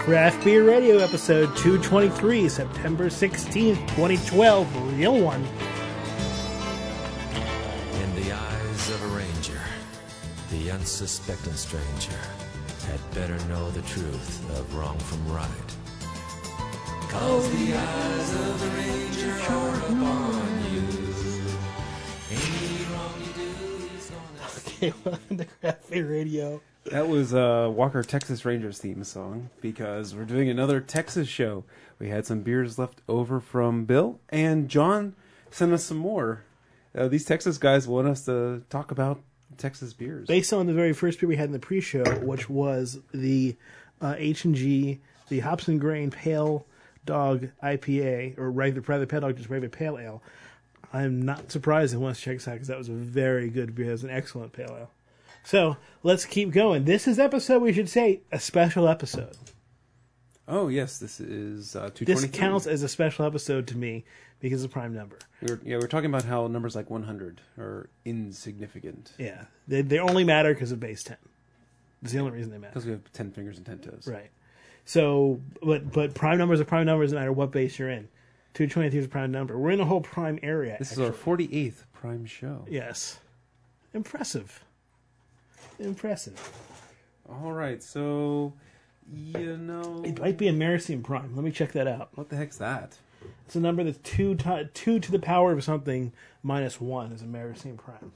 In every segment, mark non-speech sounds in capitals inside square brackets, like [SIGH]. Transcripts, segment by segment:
Craft Beer Radio episode 223, September 16th, 2012. Real one. In the eyes of a ranger, the unsuspecting stranger had better know the truth of wrong from right. Cause the eyes of the ranger are upon you. Any wrong you do, he's gonna [LAUGHS] Okay, welcome to Craft Beer Radio. That was uh, Walker Texas Rangers theme song because we're doing another Texas show. We had some beers left over from Bill, and John sent us some more. Uh, these Texas guys want us to talk about Texas beers. Based on the very first beer we had in the pre-show, which was the uh, H&G, the Hops and Grain Pale Dog IPA, or regular, rather Pale Dog, just regular Pale Ale. I'm not surprised they want to check out because that was a very good beer. It was an excellent Pale Ale. So let's keep going. This is episode, we should say, a special episode. oh yes, this is uh, two This counts as a special episode to me because it's a prime number. We were, yeah, we are talking about how numbers like one hundred are insignificant Yeah, they they only matter because of base ten. That's the only reason they matter. because we have ten fingers and ten toes. Right. So, but but prime numbers are prime numbers no matter what base you're in. Two twenty three is a prime number. We're in a whole prime area. This actually. is our forty eighth prime show. yes. Impressive. Impressive. All right, so you know It might be a Mersenne prime. Let me check that out. what the heck's that? It's a number that's two ti two to the power of something minus one is a Mersenne prime.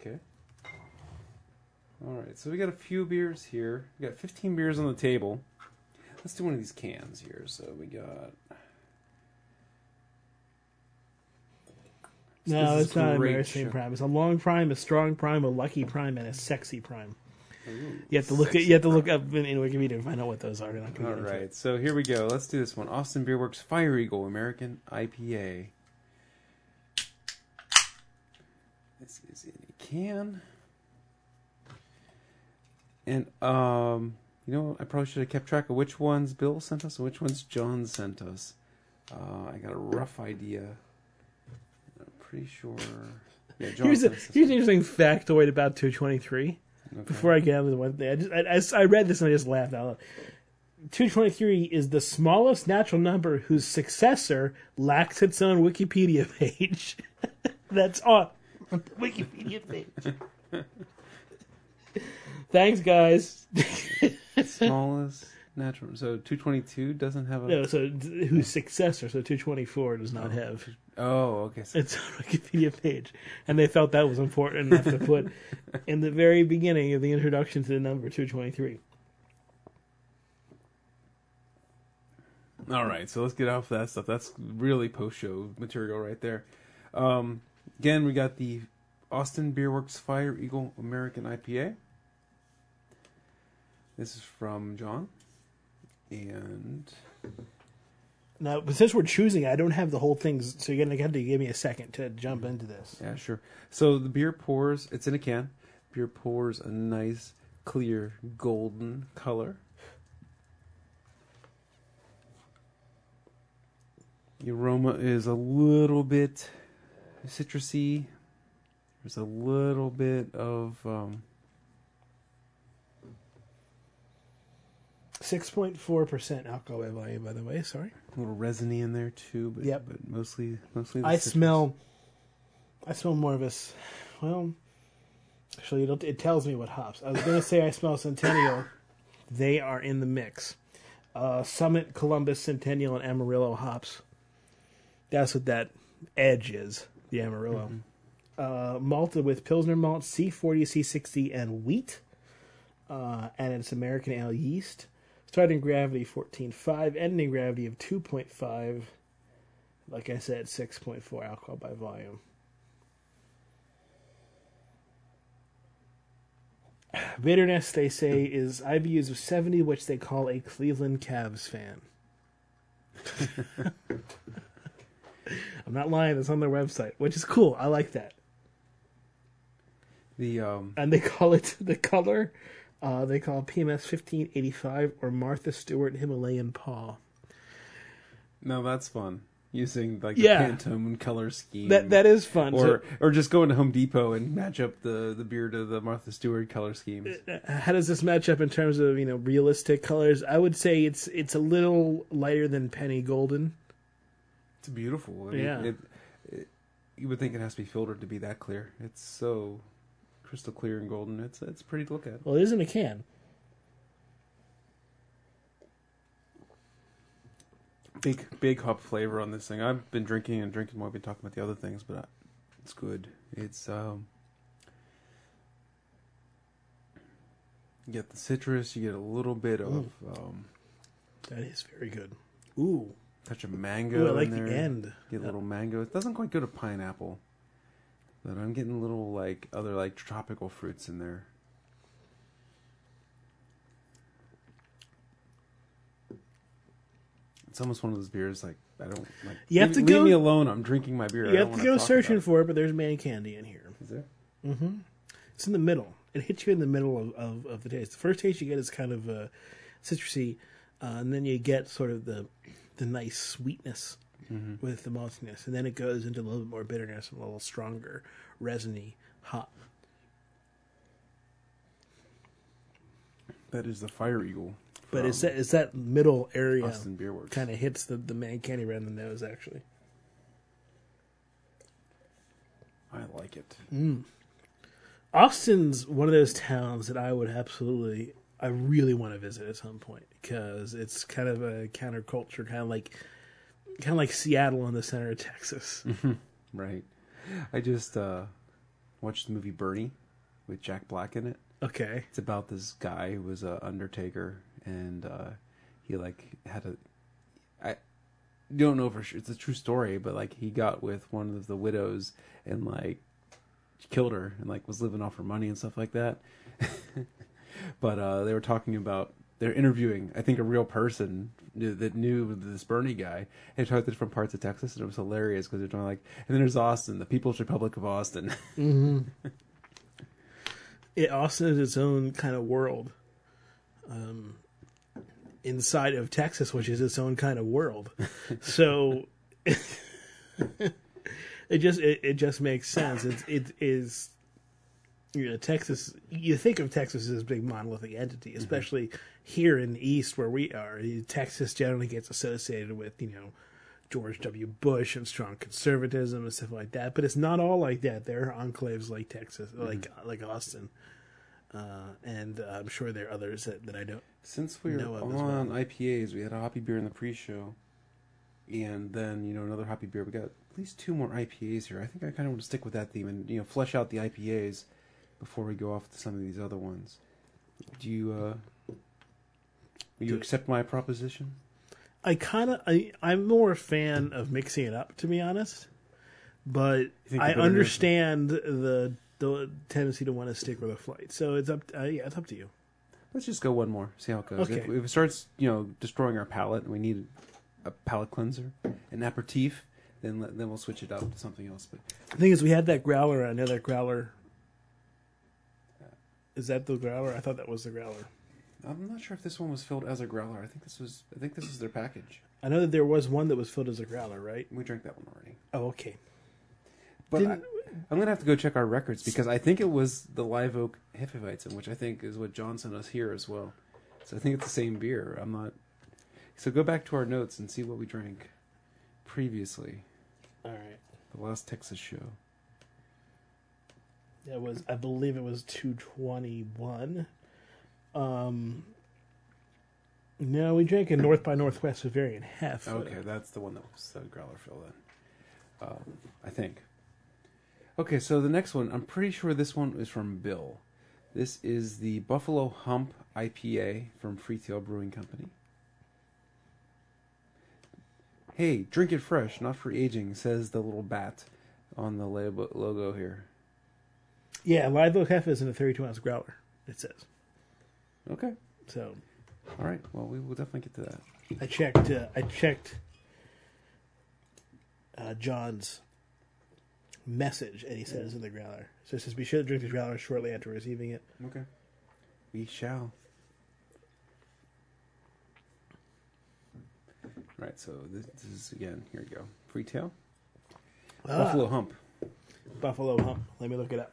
Okay. All right, so we got a few beers here. We got 15 beers on the table. Let's do one of these cans here. So we got. No, This it's not a great Mersenne show. prime. It's a long prime, a strong prime, a lucky prime, and a sexy prime. Ooh, You have to look at you have to look up in, in Wikipedia to find out what those are. They're not gonna All get into it. right, so here we go. Let's do this one. Austin Beer Works Fire Eagle American IPA. This is in a can. And um, you know, I probably should have kept track of which ones Bill sent us and which ones John sent us. Uh, I got a rough idea. Pretty sure. Yeah, [LAUGHS] John Here's a sent us this here's an interesting factoid about 223. Okay. Before I get into the one thing, I just I, I, I read this and I just laughed out loud. 223 is the smallest natural number whose successor lacks its own Wikipedia [LAUGHS] page. [LAUGHS] That's on Wikipedia page. Thanks, guys. smallest natural. So 222 doesn't have a. no, so whose successor? So 224 does not have Oh, okay. So its [LAUGHS] own Wikipedia page, and they felt that was important enough to put [LAUGHS] in the very beginning of the introduction to the number 223. All right, so let's get off that stuff. That's really post-show material right there. Um, again, we got the Austin Beer Works Fire Eagle American IPA. This is from John, and Now, but since we're choosing, I don't have the whole thing, so you're gonna have to give me a second to jump into this. yeah, sure. So the beer pours. It's in a can. Beer pours a nice, clear, golden color. The aroma is a little bit citrusy. There's a little bit of um, Six point four percent alcohol by volume, by the way. Sorry, a little resiny in there too, but Yep. but mostly mostly. The I citrus. smell. I smell more of this. Well, actually, it, it tells me what hops. I was gonna say I smell Centennial. They are in the mix. Uh, Summit, Columbus, Centennial, and Amarillo hops. That's what that edge is. The Amarillo. Uh, malted with Pilsner malt, C40, C60, and wheat. Uh, and it's American ale yeast. Starting gravity 14.5, ending gravity of 2.5. Like I said, 6.4 alcohol by volume. Bitterness, they say, is IBUs of 70, which they call a Cleveland Cavs fan. [LAUGHS] I'm not lying, it's on their website, which is cool. I like that. the um, And they call it [LAUGHS] the color, uh, they call PMS 1585 or Martha Stewart Himalayan Paw. no, that's fun. using like Yeah. the Pantone color scheme. That that is fun. or or just going to Home Depot and match up the the beer to the Martha Stewart color schemes. So, uh, how does this match up in terms of you know realistic colors? I would say it's it's a little lighter than Penny Golden. It's beautiful. I mean, Yeah. It, it, you would think it has to be filtered to be that clear. It's so crystal clear and golden. It's it's pretty to look at. Well, it is in a can. Big big hop flavor on this thing. I've been drinking and drinking more. We've been talking about the other things, but uh, it's good. It's um. You get the citrus. You get a little bit of um, That is very good. Ooh, touch of mango. Ooh I like in there. the end. Get a little mango. It doesn't quite go to pineapple, but I'm getting little like other like tropical fruits in there. It's almost one of those beers like I don't like. You have leave, to leave go- me alone. I'm drinking my beer. You have to go searching for it, but there's man candy in here. Is there? It's in the middle. It hits you in the middle of, of, of the taste. The first taste you get is kind of uh, citrusy, uh, and then you get sort of the the nice sweetness Mm-hmm. with the maltiness, and then it goes into a little bit more bitterness and a little stronger, resiny hop. That is the Fire Eagle. But it's that it's that middle area Austin Beer Works. kind of hits the the man candy right in the nose. Actually, I like it. Mm. Austin's one of those towns that I would absolutely, I really want to visit at some point because it's kind of a counterculture, kind of like, kind of like Seattle in the center of Texas. [LAUGHS] Right. I just uh, watched the movie Bernie with Jack Black in it. Okay, It's about this guy who was a undertaker, and uh, he like had a. I don't know for sure. It's a true story, but like he got with one of the widows and like killed her and like was living off her money and stuff like that. [LAUGHS] but uh, they were talking about they're interviewing I think a real person that knew this Bernie guy and talked to different parts of Texas and it was hilarious because they're talking like and then there's Austin, the People's Republic of Austin. [LAUGHS] it Austin is its own kind of world, um, inside of Texas, which is its own kind of world. [LAUGHS] so [LAUGHS] it just it, it just makes sense. It's it is you know Texas. You think of Texas as a big monolithic entity, especially here in the East where we are. Texas generally gets associated with you know. George W. Bush and strong conservatism and stuff like that, but it's not all like that. There are enclaves like Texas, like like Austin, uh, and uh, I'm sure there are others that, that I don't. Since we were know of as on IPAs, we had a hoppy beer in the pre-show, and then you know another hoppy beer. We got at least two more IPAs here. I think I kind of want to stick with that theme and you know flesh out the IPAs before we go off to some of these other ones. Do you uh, will you accept my proposition? I kind of I I'm more a fan of mixing it up to be honest, but I understand the the tendency to want to stick with a flight. So it's up. Uh, yeah, it's up to you. Let's just go one more. See how it goes. If, Okay. if it starts, you know, destroying our palate, and we need a palate cleanser, an aperitif, then then we'll switch it out to something else. But The thing is, we had that growler. I know growler. Is that the growler? I thought that was the growler. I'm not sure if this one was filled as a growler. I think this was. I think this is their package. I know that there was one that was filled as a growler, right? We drank that one already. Oh, okay. But I, Didn't- I'm gonna have to go check our records because I think it was the Live Oak Hefeweizen, which I think is what John sent us here as well. So I think it's the same beer. I'm not. So go back to our notes and see what we drank previously, All right. the last Texas show. That was, I believe, it was two twenty one. Um. No, we drank a North by Northwest Bavarian Hef. Okay, that's the one that was the growler fill then. Um, I think. Okay, so the next one, I'm pretty sure this one is from Bill. This is the Buffalo Hump IPA from Freetail Brewing Company. Hey, drink it fresh, not for aging, says the little bat on the lab- logo here. Yeah, Live Oak Hef is in a thirty two ounce growler. It says Okay, so. all right. Well, we will definitely get to that. I checked. Uh, I checked uh, John's message, and he said it's in the growler. So it says, "Be sure to drink the growler shortly after receiving it." Okay, we shall. Right. So this, this is again. Here we go. Freetail. Ah, Buffalo Hump. Buffalo Hump. Let me look it up.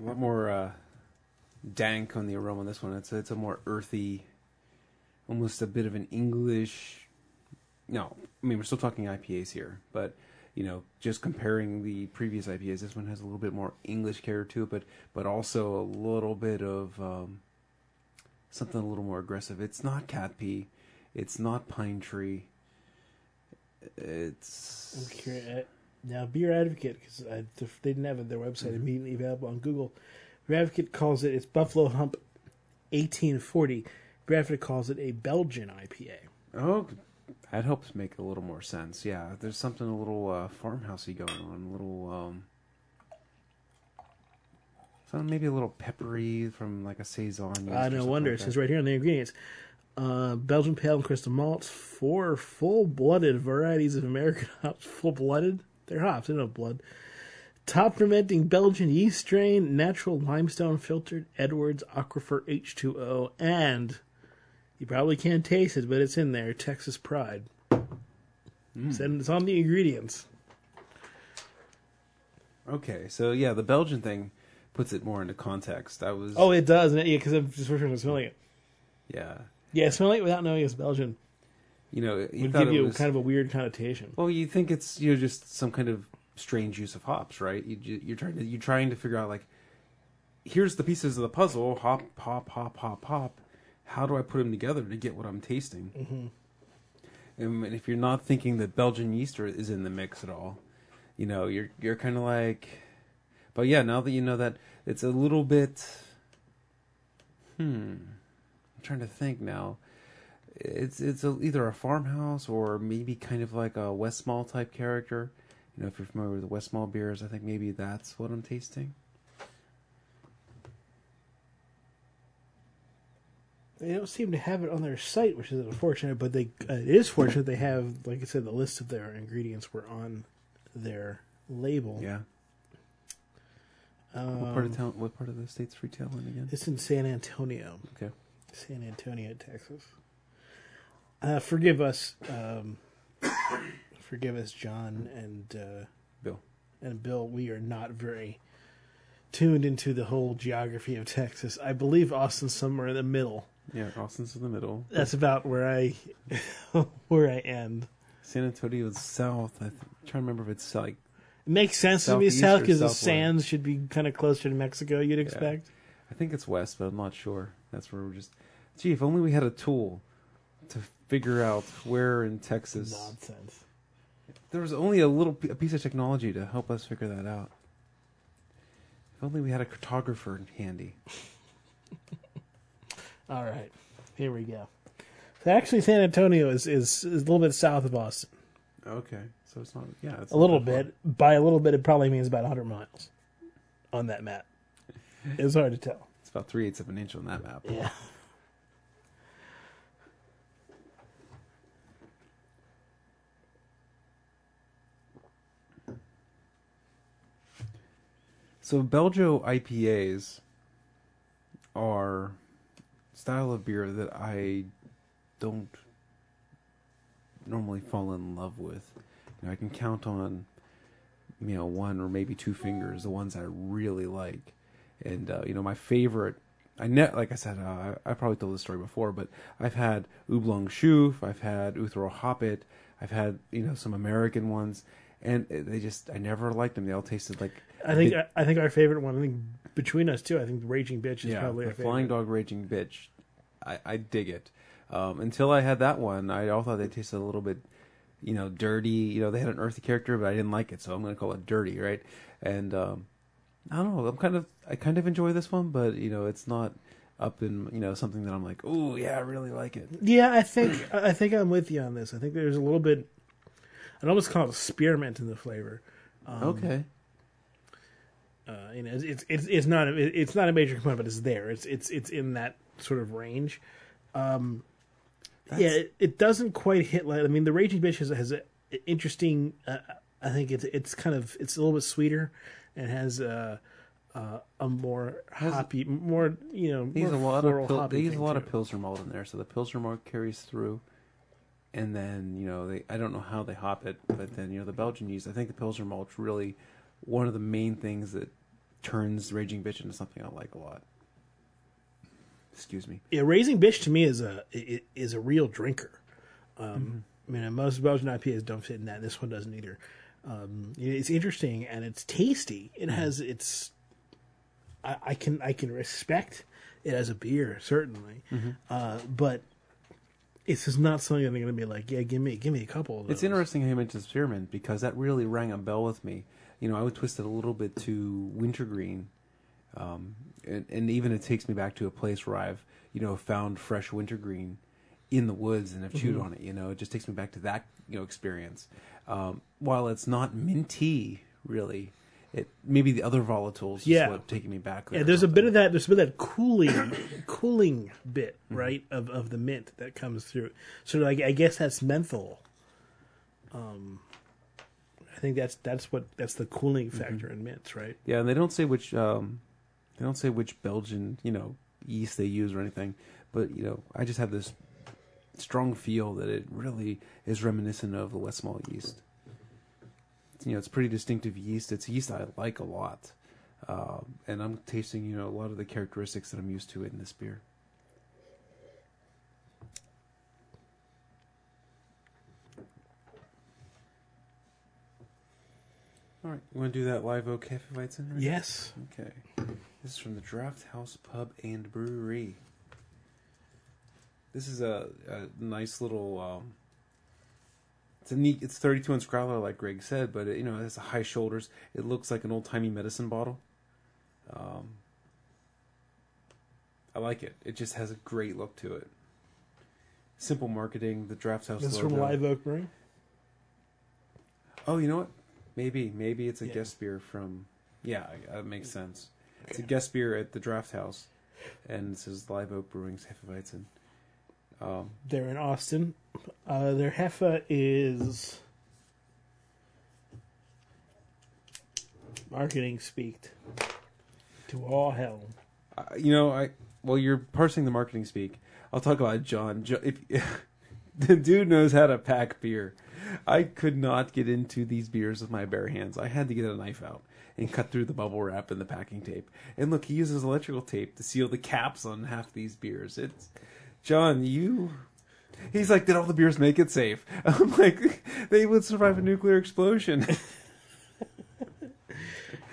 A lot more uh, dank on the aroma on this one. It's it's a more earthy, almost a bit of an English. No, I mean we're still talking IPAs here, but you know, just comparing the previous IPAs, this one has a little bit more English character to it, but but also a little bit of um, something a little more aggressive. It's not cat pee, it's not pine tree. It's. Now, Beer Advocate, because they didn't have it, their website immediately available on Google. Beer Advocate calls it, it's Buffalo Hump 1840. Beer Advocate calls it a Belgian IPA. Oh, that helps make a little more sense. Yeah, there's something a little uh, farmhousey going on, a little um, something maybe a little peppery from like a saison. or no wonder. like it says right here on the ingredients uh, Belgian Pale and Crystal Malts, four full blooded varieties of American hops. Full blooded? They're hops, they don't have blood. Top fermenting Belgian yeast strain, natural limestone filtered Edwards Aquifer H2O, and you probably can't taste it, but it's in there Texas Pride. Mm. Said It's on the ingredients. Okay, so yeah, the Belgian thing puts it more into context. I was Oh, it does, yeah, because I'm just smelling it. yeah, Yeah, smelling it without knowing it's Belgian you know, you would give you was, kind of a weird connotation. Well, you think it's you know just some kind of strange use of hops, right? You, you're trying to you're trying to figure out like, here's the pieces of the puzzle: hop, hop, hop, hop, hop. How do I put them together to get what I'm tasting? Mm-hmm. And if you're not thinking that Belgian yeast are- is in the mix at all, you know you're you're kind of like, but yeah, now that you know that it's a little bit. Hmm, I'm trying to think now it's it's a, either a farmhouse or maybe kind of like a Westmalle type character. You know, if you're familiar with the Westmalle beers, I think maybe that's what I'm tasting. They don't seem to have it on their site, which is unfortunate. But they uh, it is fortunate they have, like I said, the list of their ingredients were on their label. Yeah. Um, what part of town? What part of the state's in again? It's in San Antonio, Okay. San Antonio, Texas. Uh, forgive us, um, forgive us, John and uh, Bill. and Bill. We are not very tuned into the whole geography of Texas. I believe Austin's somewhere in the middle. Yeah, Austin's in the middle. That's about where I [LAUGHS] where I end. San Antonio is south. I th- I'm trying to remember if it's like It makes sense to be Southeast south because the sands should be kind of closer to Mexico. You'd expect. I think it's west, but I'm not sure. That's where we're just. Gee, if only we had a tool to figure out where in Texas. Nonsense. There was only a little p- a piece of technology to help us figure that out. If only we had a cartographer handy. [LAUGHS] All right, here we go. So actually, San Antonio is, is is a little bit south of Austin. Okay, so it's not. Yeah, it's A not little that bit. By a little bit, it probably means about 100 miles on that map. [LAUGHS] It's hard to tell. It's about three eighths of an inch on that map. Yeah. So Belgio IPAs are style of beer that I don't normally fall in love with. You know, I can count on you know one or maybe two fingers the ones I really like, and uh, you know my favorite. I net like I said, uh, I, I probably told this story before, but I've had Houblon Chouffe, I've had Urthel Hop-It, I've had you know some American ones, and they just I never liked them. They all tasted like I think I think our favorite one. I think between us too. I think Raging Bitch is yeah, probably our favorite. Flying Dog Raging Bitch. I, I dig it. Um, until I had that one, I all thought they tasted a little bit, you know, dirty. You know, they had an earthy character, but I didn't like it, so I'm going to call it dirty, right? And um, I don't know. I'm kind of I kind of enjoy this one, but you know, it's not up in you know something that I'm like, oh yeah, I really like it. Yeah, I think [CLEARS THROAT] I think I'm with you on this. I think there's a little bit. I'd almost call it spearmint in the flavor. Um, okay. Uh, you know, it's it's it's not a, it's not a major component, but it's there. It's it's it's in that sort of range. Um, yeah, it, it doesn't quite hit like I mean, the Raging Bitch has, has an interesting. Uh, I think it's it's kind of it's a little bit sweeter and has uh, uh, a more hoppy, more you know, more a lot of pil- use a lot of. Pilsner malt in there, so the Pilsner malt carries through. And then you know they I don't know how they hop it, but then you know the Belgian yeast. I think the Pilsner malt's really one of the main things that turns Raging Bitch into something I like a lot. Excuse me. Yeah, Raging Bitch to me is a is a real drinker. Mm-hmm. Um, I mean, most Belgian IPAs don't fit in that. This one doesn't either. Um, it's interesting and it's tasty. It has it's. I, I can I can respect it as a beer certainly, Mm-hmm. uh, but it's just not something that I'm going to be like, yeah, give me give me a couple. Of It's interesting how you mentioned spearmint because that really rang a bell with me. You know, I would twist it a little bit to wintergreen, um, and, and even it takes me back to a place where I've you know found fresh wintergreen in the woods and have chewed Mm-hmm. on it. You know, it just takes me back to that you know experience. Um, while it's not minty, really, it maybe the other volatiles Yeah. is what taking me back. There Yeah, there's a bit of that. There's a bit of that cooling, [COUGHS] cooling bit, Mm-hmm. right, of of the mint that comes through. So, like, I guess that's menthol. Um, I think that's that's what that's the cooling Mm-hmm. factor in mints, right? Yeah, and they don't say which um, they don't say which Belgian you know yeast they use or anything, but you know I just have this strong feel that it really is reminiscent of the Westmalle yeast. You know, it's pretty distinctive yeast. It's yeast I like a lot, um, and I'm tasting you know a lot of the characteristics that I'm used to in this beer. All right, you want to do that live oak Hefeweizen? right? Yes. Okay. This is from the Draft House Pub and Brewery. This is a, a nice little. Um, it's a neat. It's 32 ounce growler, like Greg said, but it, you know it has high shoulders. It looks like an old timey medicine bottle. Um, I like it. It just has a great look to it. Simple marketing. The Draft House. This logo. from Live Oak Brewing. Oh, you know what? Maybe, maybe it's a Yeah. guest beer from. Yeah, that makes sense. It's a guest beer at the Draft House, and it says Live Oak Brewing's Hefeweizen. Um, They're in Austin. Uh, their Heffa is marketing speak to all hell. I- you know, I well, you're parsing the marketing speak. I'll talk about John. Jo- If [LAUGHS] the dude knows how to pack beer, I could not get into these beers with my bare hands. I had to get a knife out and cut through the bubble wrap and the packing tape. And look, he uses electrical tape to seal the caps on half these beers. It's John, you. He's like, did all the beers make it safe? [LAUGHS] I'm like, they would survive a nuclear explosion. [LAUGHS]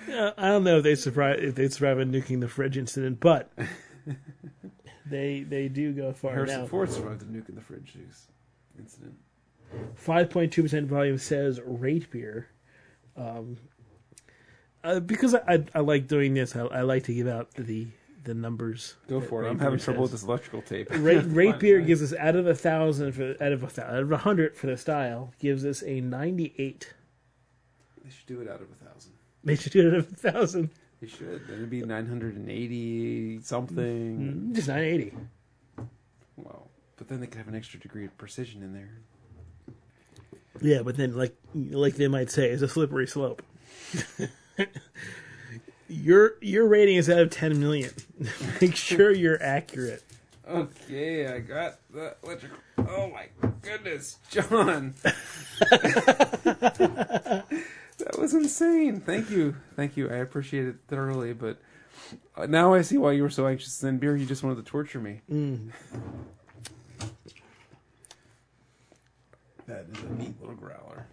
I don't know if they survive if they survive a nuking the fridge incident, but [LAUGHS] they they do go far Harrison now. Ford survived the nuke in the fridge juice incident. Five point two percent volume says rate beer. Um, uh, because I, I I like doing this, I, I like to give out the the numbers. Go for it. I'm having Beer trouble with this electrical tape. [LAUGHS] Rate, rate beer gives us out of a thousand for out of a thousand, out of a hundred for the style gives us a ninety eight. They should do it out of a thousand. They should do it out of a thousand, They should. Then it'd be 980 something. just nine eighty. Well, but then they could have an extra degree of precision in there. Yeah, but then like like they might say, it's a slippery slope. [LAUGHS] your your rating is out of ten million. [LAUGHS] Make sure you're accurate. Okay, I got the electrical. Oh my goodness, John. [LAUGHS] that was insane. Thank you. Thank you. I appreciate it thoroughly, but uh, now I see why you were so anxious to send beer. You just wanted to torture me. That is a neat little growler.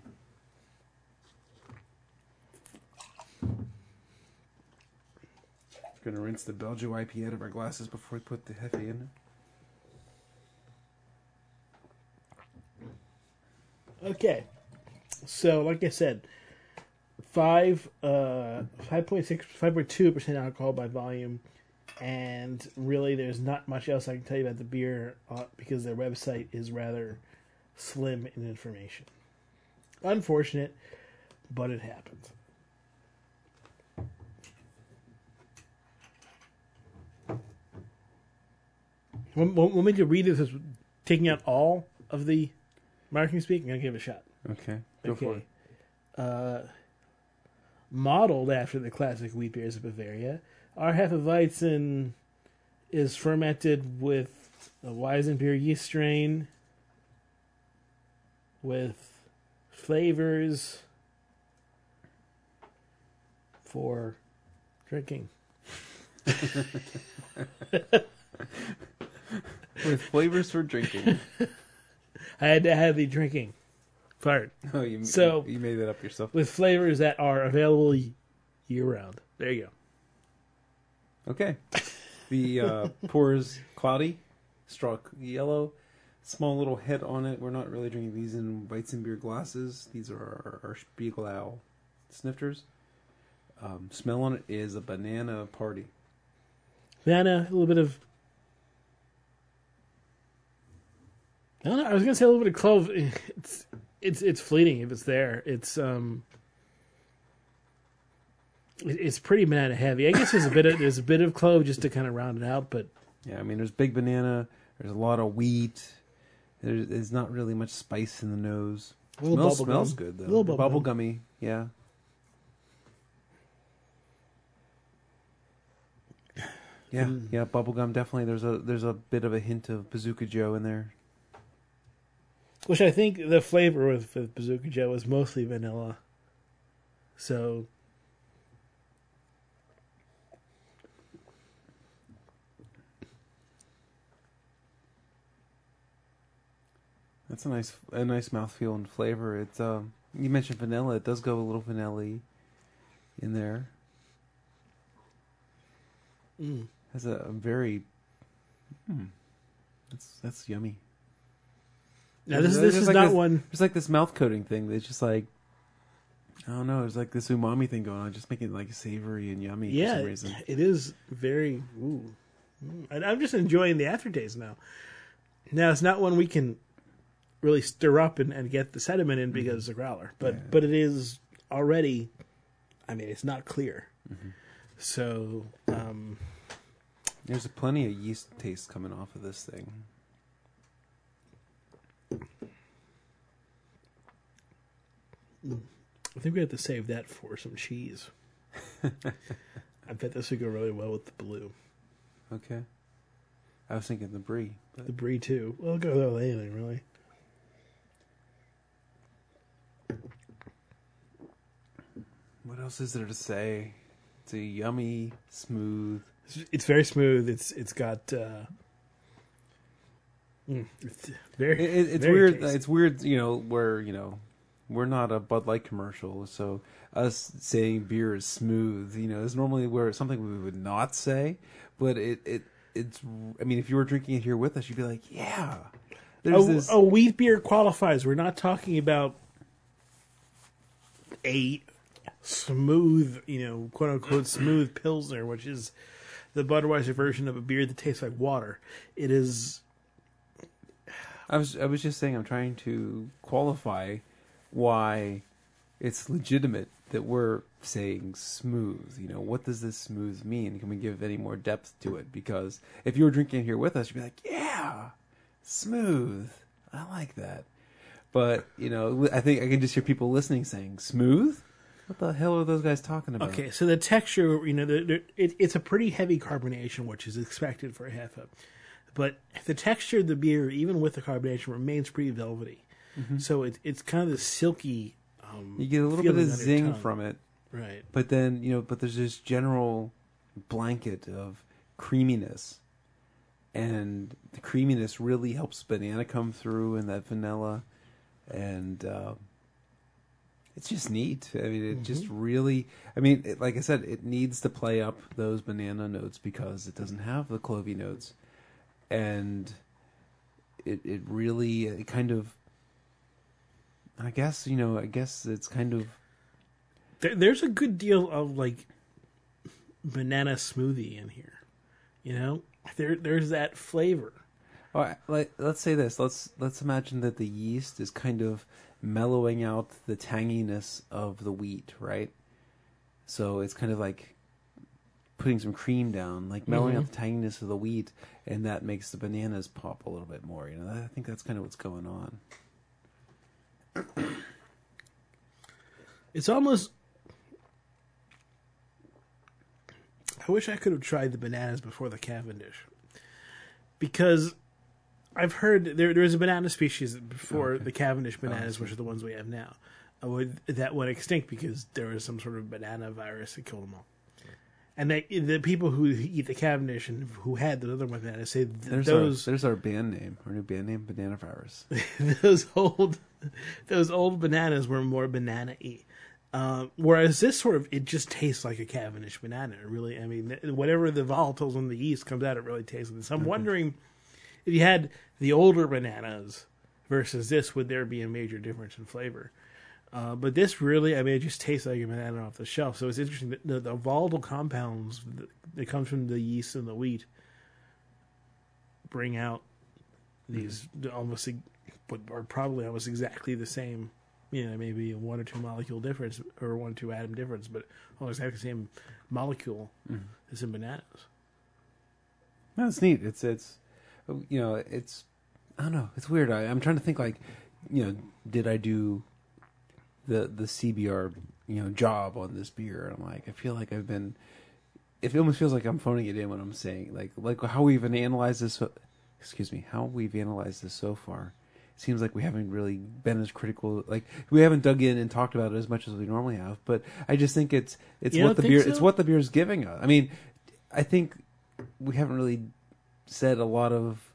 Gonna rinse the Belgian IP out of our glasses before we put the Hefe in. Okay. So like I said, five uh five point six five point two percent alcohol by volume. And really, there's not much else I can tell you about the beer uh, because their website is rather slim in information. Unfortunate, but it happens. Want, want want me to read this as taking out all of the marketing speak? I'm going to give it a shot. Okay, go for it. Uh, modeled after the classic wheat beers of Bavaria. Our Hefeweizen is fermented with a Weizenbier yeast strain with flavors for drinking. With flavors for drinking. I had to have the drinking part Oh, you, So- you made that up yourself. with flavors that are available year round. There you go. Okay. The uh, [LAUGHS] pour is cloudy, straw yellow, small little head on it. We're not really drinking these in Weizenbier glasses. These are our, our Spiegelau snifters. Um, smell on it is a banana party. Banana, a little bit of. I don't know. I was gonna say a little bit of clove. [LAUGHS] It's it's it's fleeting if it's there. It's um. it- It's pretty banana heavy. I guess there's a bit of there's a bit of clove just to kind of round it out, but Yeah, I mean, there's big banana. There's a lot of wheat. There's, there's not really much spice in the nose. a little smells bubble smells gum. good though. A little bubble, bubble gum. gummy. Yeah. Yeah, Mm. yeah, bubblegum definitely. There's a there's a bit of a hint of Bazooka Joe in there. Which I think the flavor with, with Bazooka Joe is mostly vanilla. So That's a nice a nice mouthfeel and flavor. It's um you mentioned vanilla. It does go a little vanilla in there. mm. Has a, a very hmm, that's that's yummy. now this is this is like not this- one. There's like this mouth coating thing that's just like I don't know. There's like this umami thing going on, just making it like savory and yummy for Yeah, some reason. it is very. Ooh. Mm. I'm just enjoying the aftertaste now. Now it's not one we can really stir up and, and get the sediment in because it's a growler, but but it is already. I mean, it's not clear. So um, There's plenty of yeast taste coming off of this thing. I think we have to save that for some cheese. [LAUGHS] I bet this would go really well with the blue. Okay. I was thinking the brie. But The brie too. Well, it'll go well with anything really. What else is there to say? It's a yummy, smooth. It's, it's very smooth. It's it's got. Uh, mm, it's very. It, it, it's very weird. tasty. It's weird. You know, where you know, we're not a Bud Light commercial, so us saying beer is smooth, you know, is normally where it's something we would not say. But it it it's. I mean, if you were drinking it here with us, you'd be like, yeah. There's a, this. a wheat beer qualifies. We're not talking about a smooth, you know, quote unquote smooth pilsner, which is the Budweiser version of a beer that tastes like water. It is I was I was just saying I'm trying to qualify why it's legitimate that we're saying smooth. You know, what does this smooth mean? Can we give any more depth to it? Because if you were drinking here with us, you'd be like, yeah, smooth. I like that. But you know, I think I can just hear people listening saying smooth. What the hell are those guys talking about? okay. So the texture, you know, the, the, it, it's a pretty heavy carbonation, which is expected for a half up. But the texture of the beer, even with the carbonation, remains pretty velvety. So it, it's kind of the silky. Um, You get a little bit of zing tongue. from it. right. But then, you know, but there's this general blanket of creaminess. And the creaminess really helps banana come through and that vanilla. And uh, it's just neat. I mean, it just mm-hmm. really, I mean, it, like I said, it needs to play up those banana notes because it doesn't have the clovey notes. And it, it really, uh, it kind of, I guess, you know, I guess it's kind of There, there's a good deal of like banana smoothie in here. You know, there there's that flavor. All right, like, let's say this. Let's let's imagine that the yeast is kind of mellowing out the tanginess of the wheat, right? So it's kind of like putting some cream down, like mellowing out mm-hmm. the tanginess of the wheat, and that makes the bananas pop a little bit more. You know, I think that's kind of what's going on. It's almost I wish I could have tried the bananas before the Cavendish, because I've heard there there is a banana species before the Cavendish bananas, which are the ones we have now, uh, would, that went extinct because there was some sort of banana virus that killed them all. And they, the people who eat the Cavendish and who had the other bananas say th- There's those our there's our band name, our new band name, Banana Virus. [LAUGHS] those old those old bananas were more banana y. Uh, whereas this sort of it just tastes like a Cavendish banana. It really, I mean, whatever the volatiles in the yeast comes out, it really tastes like this. I'm wondering if you had the older bananas versus this, would there be a major difference in flavor? Uh, but this really, I mean, it just tastes like a banana off the shelf. So it's interesting that the, the volatile compounds that, that comes from the yeast and the wheat bring out these almost e- but are probably almost exactly the same. You know, maybe a one or two molecule difference or one or two atom difference, but almost exactly the same molecule as in bananas. That's neat. It's it's you know it's I don't know. It's weird. I, I'm trying to think like you know did I do the the CBR you know job on this beer? I'm like I feel like I've been. It almost feels like I'm phoning it in when I'm saying like like how we've analyzed this. Excuse me, how we've analyzed this so far. It seems like we haven't really been as critical. Like we haven't dug in and talked about it as much as we normally have. But I just think it's it's You what the beer so? it's what the beer is giving us. I mean, I think we haven't really said a lot of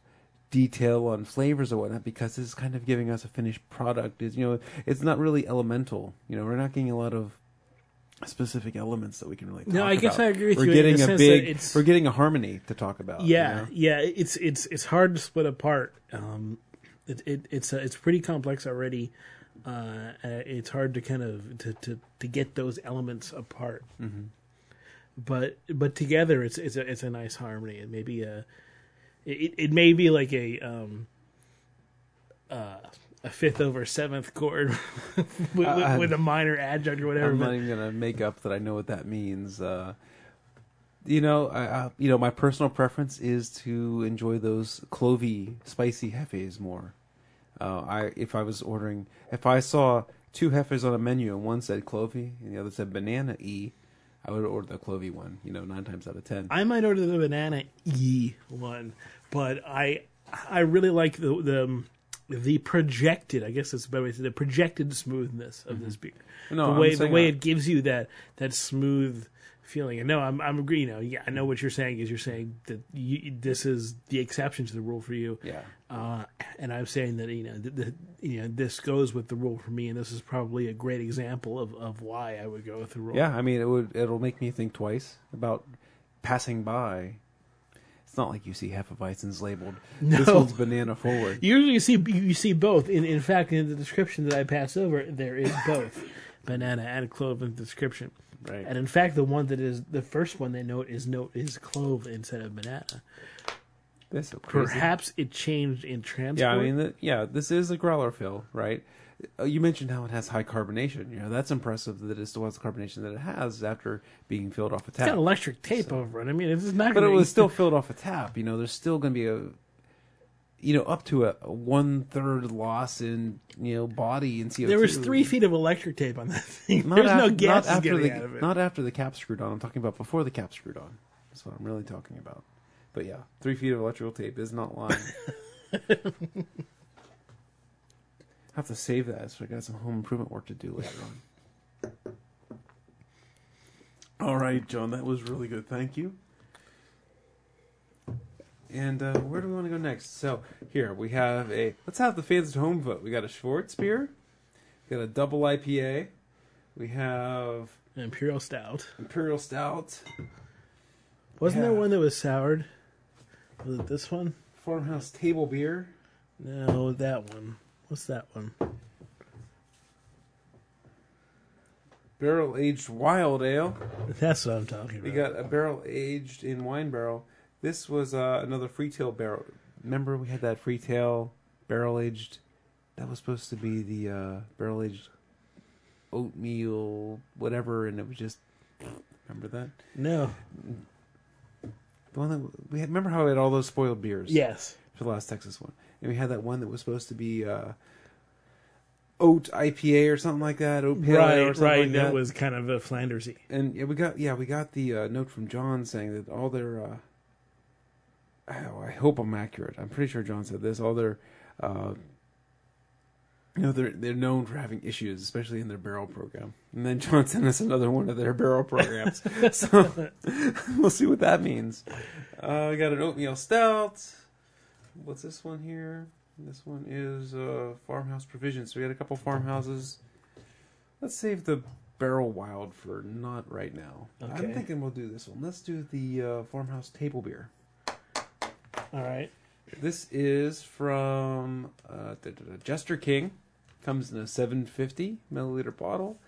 detail on flavors or whatnot because this is kind of giving us a finished product. Is you know, it's not really elemental. You know, we're not getting a lot of specific elements that we can really. Talk No, I guess about. I agree with we're you getting a big. it's- We're getting a harmony to talk about. you Yeah, know? yeah, it's it's it's hard to split apart. Um, it, it it's uh, it's pretty complex already. Uh, uh, it's hard to kind of to, to, to get those elements apart. Mm-hmm. But but together, it's it's a it's a nice harmony. and maybe a it it may be like a um uh a fifth over seventh chord [LAUGHS] with, with, with a minor adjunct or whatever. I'm not even gonna make up that I know what that means. Uh, you know, I, I, you know, my personal preference is to enjoy those clovey, spicy hefes more. Uh, I if I was ordering, if I saw two hefes on a menu and one said clovey and the other said banana e, I would order the clovey one. You know, nine times out of ten. I might order the banana e one, but I I really like the the the projected. I guess that's the better way to say the projected smoothness of this beer. Mm-hmm. No, the way the way I- it gives you that that smooth feeling. And no, I'm I'm agree. You know, yeah, I know what you're saying. Is you're saying that you, this is the exception to the rule for you. yeah, Uh, and I'm saying that you know, the, the, you know, this goes with the rule for me, and this is probably a great example of, of why I would go with the rule. yeah. I mean, it would it'll make me think twice about passing by. It's not like you see Hefeweizens labeled. No. This one's banana forward. [LAUGHS] Usually, you see you see both. In in fact, in the description that I pass over, there is both [COUGHS] banana and clove in the description. Right. And in fact, the one that is the first one they note is note is clove instead of banana. That's so crazy. Perhaps it changed in transport. Yeah, I mean, the, yeah, this is a growler fill, right? Uh, You mentioned how it has high carbonation. You know, that's impressive that it still has the carbonation that it has after being filled off a tap. it's got electric tape over it. I mean, it's not. But it was [LAUGHS] still filled off a tap. You know, there's still going to be a, you know, up to a, a one third loss in you know body and CO2. There was three feet of electric tape on that [LAUGHS] thing. Not There's af- no gas after getting the, out of it. Not after the cap screwed on. I'm talking about before the cap screwed on. That's what I'm really talking about. But yeah, three feet of electrical tape is not lying. I [LAUGHS] have to save that, so I got some home improvement work to do later on. [LAUGHS] All right, John, that was really good. Thank you. And uh, where do we want to go next? So here we have a. Let's have the fans at home vote. We got a Schwarzbier. We got a double IPA. We have An Imperial Stout. Imperial Stout, Wasn't there one that was soured? Was it this one? Farmhouse Table Beer, No, that one. What's that one? Barrel Aged Wild Ale. That's what I'm talking about. We got a barrel aged in wine barrel. This was uh, another Freetail barrel. Remember we had that Freetail barrel aged. That was supposed to be the uh, barrel aged oatmeal whatever, and it was just. Remember that no. The one that we had. Remember how we had all those spoiled beers? Yes. for the last Texas one, and we had that one that was supposed to be uh, oat IPA or something like that. Oat pale ale or right, something right. like that that. was kind of a Flandersy. and yeah, we got yeah we got the uh, note from John saying that all their uh, oh, I hope I'm accurate. I'm pretty sure John said this. All their you know they're they're known for having issues, especially in their barrel program. And then John sent us another one of their barrel programs. [LAUGHS] so we'll see what that means. Uh, we got an oatmeal stout. What's this one here? This one is uh, farmhouse provisions. So we got a couple farmhouses. Let's save the barrel wild for not right now. I'm thinking we'll do this one. Let's do the uh, farmhouse table beer. All right. This is from uh, Jester King. Comes in a 750 milliliter bottle.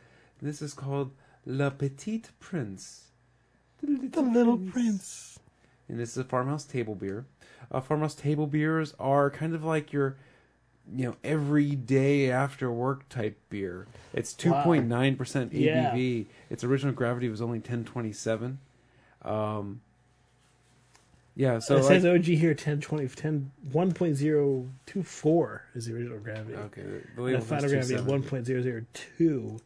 This is called Le Petit Prince. The Little Prince. And this is a farmhouse table beer. Uh, farmhouse table beers are kind of like your, you know, every day after work type beer. It's 2.9% ABV. Yeah. Its original gravity was only 1027. Um, yeah, so it like- says OG here 10, 20, 10, 1.024 is the original gravity. okay, the And final gravity 270. 1.002.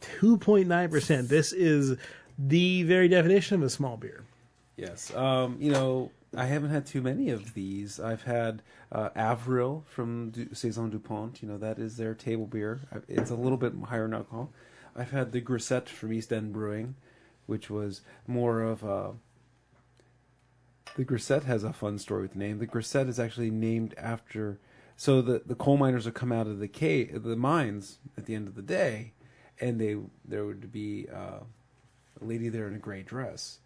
2.9%. This is the very definition of a small beer. Yes. Um, you know, I haven't had too many of these. I've had uh, Avril from du- Saison Dupont. You know, that is their table beer. It's a little bit higher in alcohol. I've had the Grisette from East End Brewing, which was more of a. The Grisette has a fun story with the name. The Grisette is actually named after. So the, the coal miners would come out of the cave, the mines at the end of the day, and they there would be uh, a lady there in a gray dress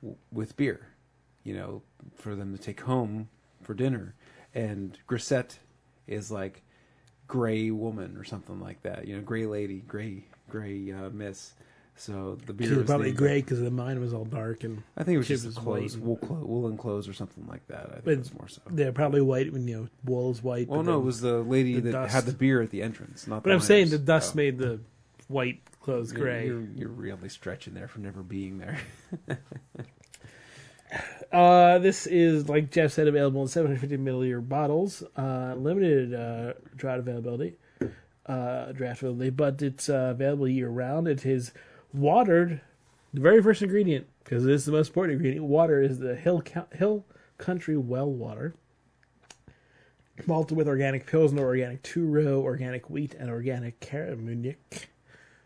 w- with beer, you know, for them to take home for dinner. And grisette is like gray woman or something like that, you know, gray lady, gray gray uh, miss. So the beer was probably gray because the mine was all dark and I think it was just was clothes, wool clo- woolen clothes or something like that. I think But it more so. they're probably white when you know wool is white. Well, but no, then- it was the lady the that had the beer at the entrance, not. But the I'm saying the miners. dust Oh. made the white clothes You're- gray. You're, you're really stretching there for never being there. [LAUGHS] Uh, this is like Jeff said, available in 750 milliliter bottles. Uh, limited uh, draft availability, uh, draft availability, but it's uh, available year round. It is watered. The very first ingredient, because this is the most important ingredient, water is the Hill Hill Country well water, malted with organic pilsner, organic two row, organic wheat, and organic CaraMunich.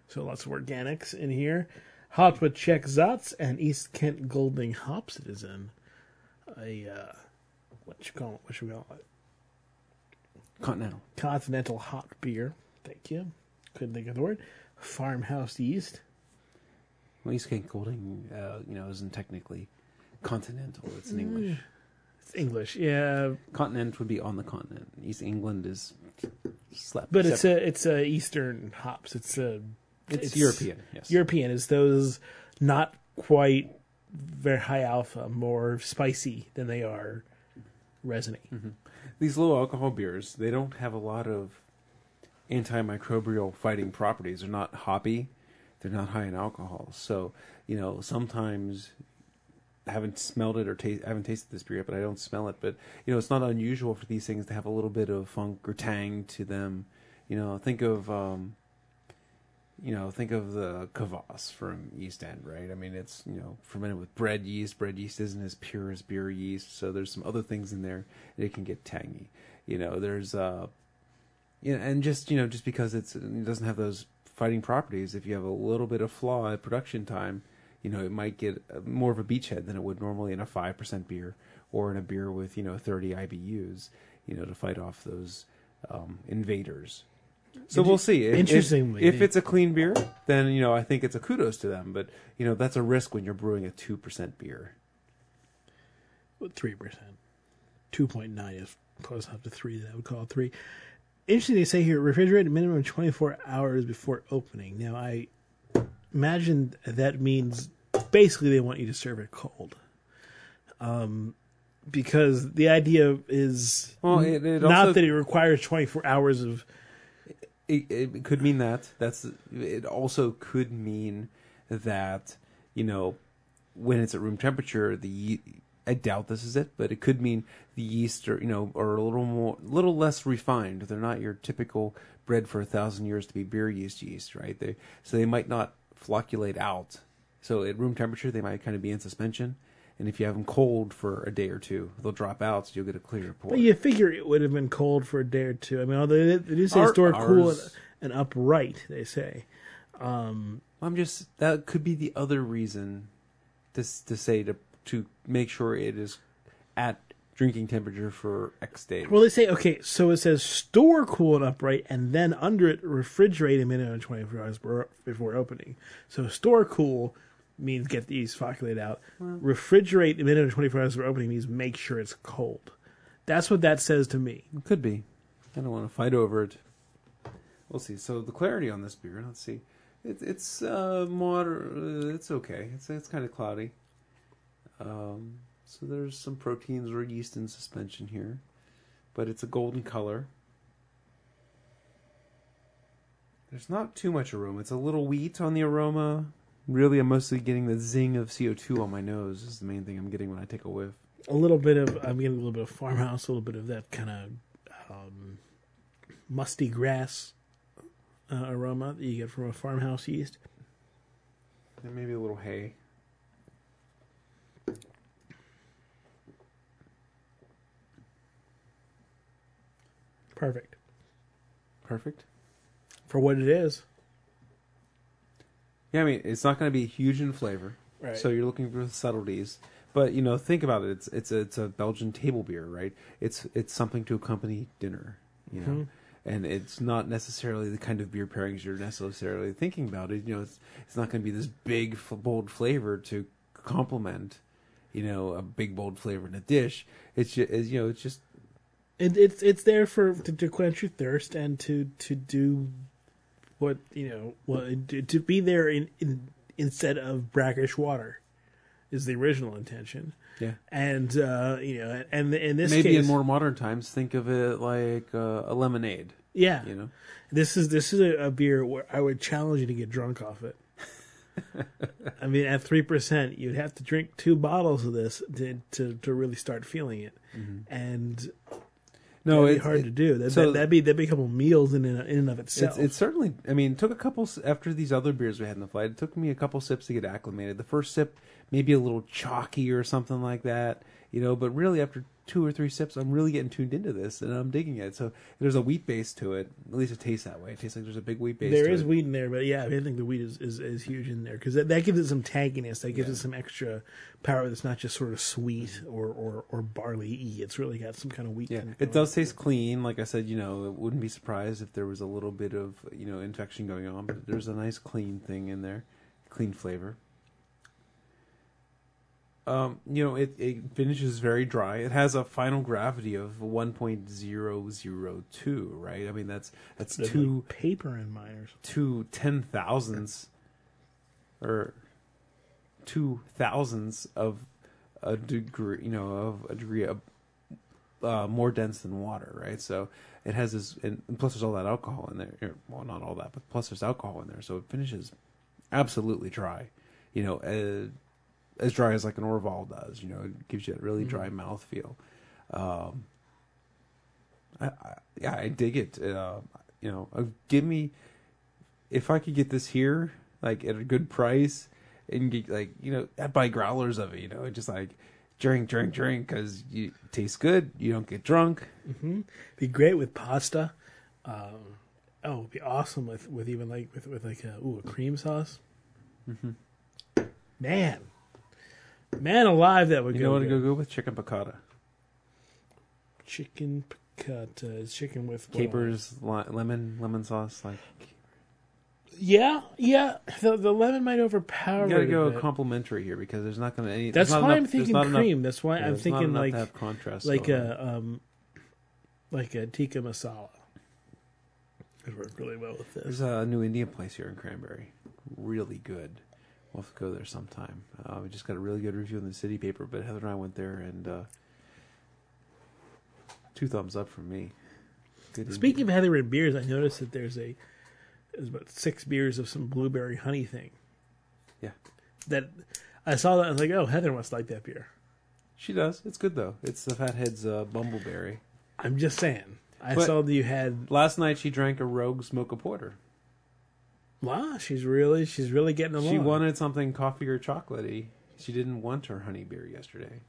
So lots of organics in here. Hopped with Czech Saaz and East Kent Golding hops. It is in a uh, what you call it? What you call it? Continental. Continental hot beer. Thank you. Couldn't think of the word. Farmhouse yeast. Well, East Kent Golding, uh, you know, isn't technically continental. It's Mm. in English. It's English, yeah, Continent would be on the continent. East England is slept. but it's a it's a Eastern hops. It's a it's, it's European. Yes. European. Is those not quite very high alpha, more spicy than they are resiny. These low alcohol beers, they don't have a lot of antimicrobial fighting properties. They're not hoppy. They're not high in alcohol. So, you know, sometimes I haven't smelled it or taste, I haven't tasted this beer yet, but I don't smell it. But you know, it's not unusual for these things to have a little bit of funk or tang to them. You know, think of um, you know, think of the kvass from East End, right? I mean, it's you know fermented with bread yeast. Bread yeast isn't as pure as beer yeast, so there's some other things in there that it can get tangy. You know, there's uh, yeah, and just you know, just because it's it doesn't have those fighting properties, if you have a little bit of flaw at production time, you know, it might get more of a beachhead than it would normally in a five percent beer or in a beer with you know 30 IBUs, you know, to fight off those um, invaders. So Inter- we'll see. If- if- interestingly- if, it's a clean beer, then you know I think it's a kudos to them. But you know that's a risk when you're brewing a two percent beer. Three percent. Two point nine is close enough to three that I would call it three. Interesting they say here refrigerated minimum twenty four hours before opening. Now I imagine that means basically they want you to serve it cold. Um because the idea is Well, it- it not also- that it requires 24 hours of It, it could mean that. That's. It also could mean that you know when it's at room temperature, the I doubt this is it, but it could mean the yeast are you know are a little more, little less refined. They're not your typical bred for a thousand years to be beer yeast yeast, right? They so they might not flocculate out. So at room temperature, they might kind of be in suspension. And if you have them cold for a day or two, they'll drop out, so you'll get a clear pour. But you figure it would have been cold for a day or two. I mean, although they, they do say Our- store cool and, and upright, they say. Um, I'm just that could be the other reason to to say to to make sure it is at drinking temperature for X days. well, they say okay, so it says store cool and upright, and then under it refrigerate a minute and twenty four hours before- before opening. So store cool means get these flocculated out. refrigerate a minute and twenty four hours before opening means make sure it's cold. That's what that says to me. It could be. I don't want to fight over it. We'll see. So the clarity on this beer, let's see. It, it's uh, moder- uh, It's okay. It's it's kind of cloudy. Um, so there's some proteins or yeast in suspension here, but it's a golden color. There's not too much aroma. It's a little wheat on the aroma. Really, I'm mostly getting the zing of CO2 on my nose. Is the main thing I'm getting when I take a whiff. a little bit of I'm getting a little bit of farmhouse, a little bit of that kind of um, musty grass uh, aroma that you get from a farmhouse yeast. And maybe a little hay. Perfect Perfect. for what it is. Yeah, I mean, it's not going to be huge in flavor, Right. so you're looking for subtleties. But you know, think about it. It's it's a, it's a Belgian table beer, right? It's it's something to accompany dinner, you know, Mhm. and it's not necessarily the kind of beer pairings you're necessarily thinking about. It you know, it's it's not going to be this big bold flavor to complement, you know, a big bold flavor in a dish. It's just you know, it's just It, it's it's there for to, to quench your thirst and to to do what you know what to, to be there in, in instead of brackish water is the original intention. yeah. And uh, you know, and in this Maybe case, in more modern times, think of it like uh, a lemonade. yeah, You know, This is this is a, a beer where I would challenge you to get drunk off it. [LAUGHS] I mean, at three percent, you'd have to drink two bottles of this to to, to really start feeling it, and no, it's hard it- to do. That, so- that, that'd be that'd be a couple meals in and, in and of itself. It's, it's certainly. I mean, it took a couple after these other beers we had in the flight. It took me a couple sips to get acclimated. The first sip, maybe a little chalky or something like that, you know. But really, after two or three sips, I'm really getting tuned into this, and I'm digging it. So there's a wheat base to it. At least it tastes that way. It tastes like there's a big wheat base. there is it. wheat in there, but yeah, I, mean, I think the wheat is, is, is huge in there because that, that gives it some tanginess. That gives Yeah. it some extra power. That's not just sort of sweet or or, or barley y. It's really got some kind of wheat. Yeah, it does taste clean. Like I said, you know, it wouldn't be surprised if there was a little bit of you know infection going on, but there's a nice clean thing in there, clean flavor. Um, you know, it, it finishes very dry. It has a final gravity of one point zero zero two. Right? I mean, that's that's There's two like paper in mine or something. two ten thousandths or two thousandths of a degree, you know, of a degree of uh, more dense than water, right? So it has this, and and plus there's all that alcohol in there. Well, not all that, but plus there's alcohol in there, so it finishes absolutely dry. You know, uh, as dry as like an Orval does. You know, it gives you a really dry mouthfeel. Um, I, I, yeah, I dig it. Uh, you know, uh, give me if I could get this here, like at a good price, and get like you know, I'd buy growlers of it. You know, just like drink, drink, drink, because you it tastes good. You don't get drunk. hmm Be great with pasta. Um, oh, it'd be awesome with, with even like with, with like a ooh a cream sauce. Mm-hmm. Man, man alive, that would You go. know what to good. go go with chicken piccata, Chicken piccata is chicken with what? capers, li- lemon, lemon sauce. Like Yeah, yeah. The the lemon might overpower. you got to it a go bit. complimentary here because there's not going to any. That's there's why not I'm there's thinking not enough- cream. That's why yeah, I'm there's not thinking enough like to have contrast. like going. a um like a tikka masala. Would work really well with this. There's a new Indian place here in Cranberry. Really good. We'll have to go there sometime. Uh, we just got a really good review in the city paper, but Heather and I went there and uh, two thumbs up from me. Good Speaking of Heather and beers, I noticed that there's a there's about six beers of some blueberry honey thing. Yeah. That I saw that I was like, oh, Heather must like that beer. She does. It's good though. It's the Fathead's uh, Bumbleberry. I'm just saying. I But- saw that you had. Last night she drank a Rogue's Mocha Porter. Wow, she's really, she's really getting along. She wanted something coffee or chocolatey. She didn't want her honey beer yesterday.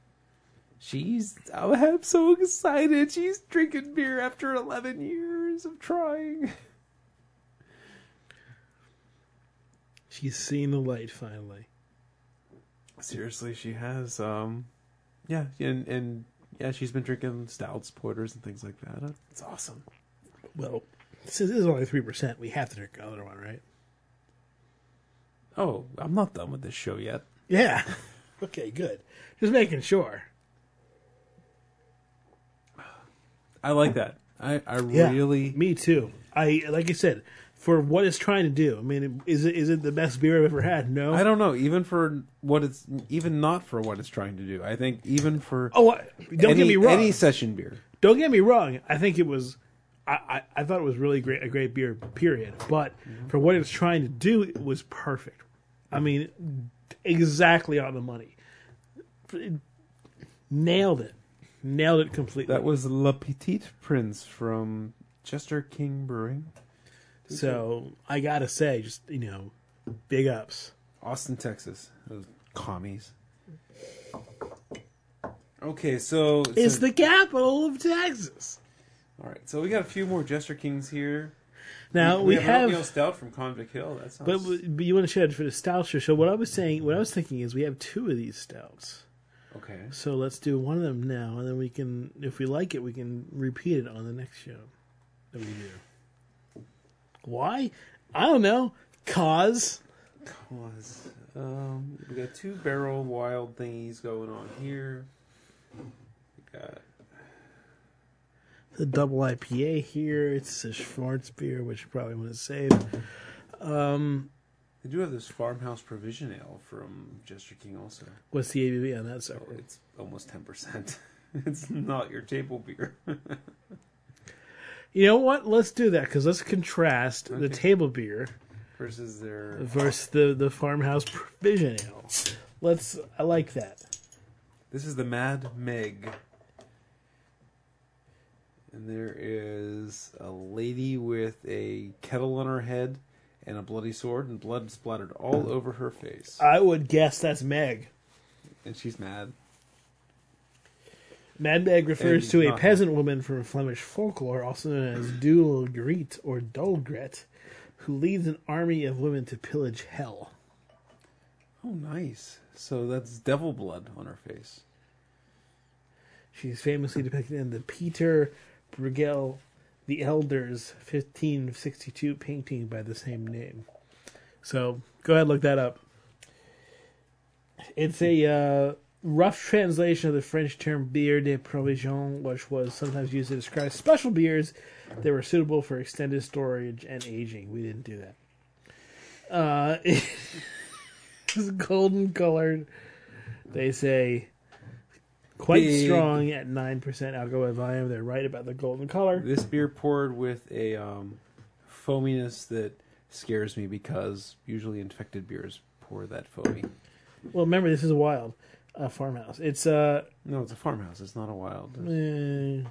She's I'm so excited. She's drinking beer after 11 years of trying. She's seen the light finally. Seriously, she has um yeah, and and yeah, she's been drinking stouts, porters and things like that. It's awesome. Well, since this is only three percent, we have to drink another one, right? Oh, I'm not done with this show yet. Yeah. [LAUGHS] okay, good. Just making sure. I like that. I I Yeah, really Me too. I like I said for what it's trying to do. I mean, is it is it the best beer I've ever had? No. I don't know, even for what it's even not for what it's trying to do. I think even for Oh, I, don't any, get me wrong. any session beer. don't get me wrong. I think it was. I, I, I thought it was really great, a great beer. Period. But mm-hmm. for what it's trying to do, it was perfect. I mean, exactly on the money. Nailed it. Nailed it completely. That was Le Petit Prince from Jester King Brewing, so I gotta say, just you know, big ups. Austin, Texas. Those commies. Okay, so It's so- the capital of Texas. all right. So we got a few more Jester Kings here. Now we, an have, oatmeal stout from Convict Hill. That sounds. but, but you want to shed for the stout show. So what I was saying, what I was thinking is, we have two of these stouts. okay. So let's do one of them now, and then we can, if we like it, we can repeat it on the next show that we do. Why? I don't know. Cause Cause. um, we got two barrel wild thingies going on here. We got the double IPA here. It's a Schwarzbier, which you probably want to save. Um, they do have this farmhouse provision ale from Jester King also. what's the ABV on that So sucker? it's almost ten percent. [LAUGHS] it's not your table beer. [LAUGHS] You know what? Let's do that because let's contrast the table beer versus their versus the the farmhouse provision ale. [LAUGHS] Let's. I like that. This is the Mad Meg. And there is a lady with a kettle on her head and a bloody sword and blood splattered all over her face. I would guess that's Meg. And she's mad. Mad Meg refers And to a peasant woman from Flemish folklore, also known as Dul Griet or Dulgret, who leads an army of women to pillage hell. Oh, nice. So that's devil blood on her face. She's famously depicted in the Peter Bruegel the Elder's 1562 painting by the same name. So go ahead and look that up. It's a uh, rough translation of the French term bière de provision, which was sometimes used to describe special beers that were suitable for extended storage and aging. We didn't do that. Uh, [LAUGHS] it's golden colored. They say quite Big. strong at nine percent alcohol by volume. They're right about the golden color. This beer poured with a um, foaminess that scares me because usually infected beers pour that foamy. Well, remember this is a wild uh, farmhouse. It's uh, No, it's a farmhouse. It's not a wild. eh,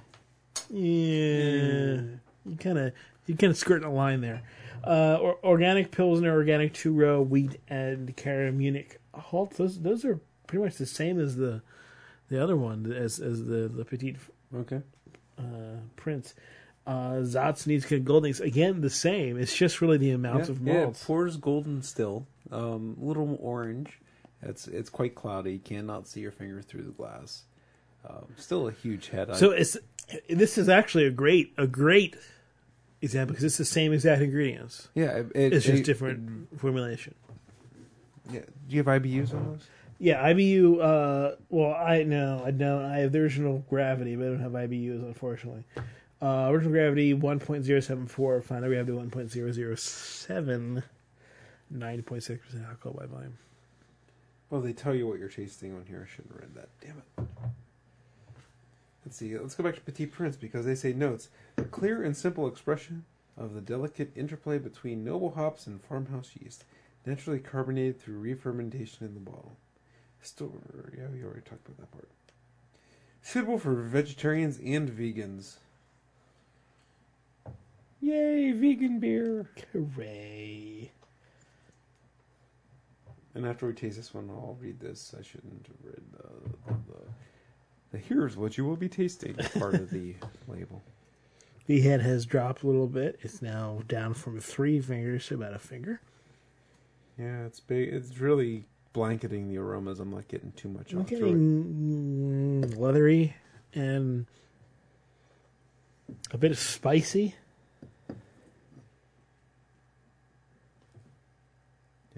yeah, you kind of you kind of skirting a line there. Uh, or, organic pilsner, organic two row wheat, and Cara Munich malt. Those those are pretty much the same as the the other one as as the the petite Okay. uh, prince. Uh, Saaz needs Goldings again the same. It's just really the amount yeah, of yeah, it malts. pours golden still. Um, a little orange. It's it's quite cloudy. You cannot see your finger through the glass. Um, still a huge head. I- So it's this is actually a great a great example because it's the same exact ingredients. yeah, it, it- It's just it- different formulation. Yeah. Do you have IBUs on those? Yeah, IBU. Uh, well, I know I don't. I have the original gravity, but I don't have IBUs unfortunately. Uh, original gravity one point zero seven four. Final gravity one point zero zero seven. Nine point six percent alcohol by volume. Well, they tell you what you're tasting on here. I should have read that. Damn it. Let's see. Let's go back to Petit Prince because they say notes. Clear and simple expression of the delicate interplay between noble hops and farmhouse yeast, naturally carbonated through re-fermentation in the bottle. Store. Yeah, we already talked about that part. Suitable for vegetarians and vegans. Yay, vegan beer! Hooray! And after we taste this one, I'll read this. I shouldn't have read the, the, the, the here's what you will be tasting [LAUGHS] part of the label. The head has dropped a little bit. It's now down from three fingers to about a finger. Yeah, it's big. It's really blanketing the aromas. I'm not getting too much I'm off through it. getting mm, leathery and a bit of spicy.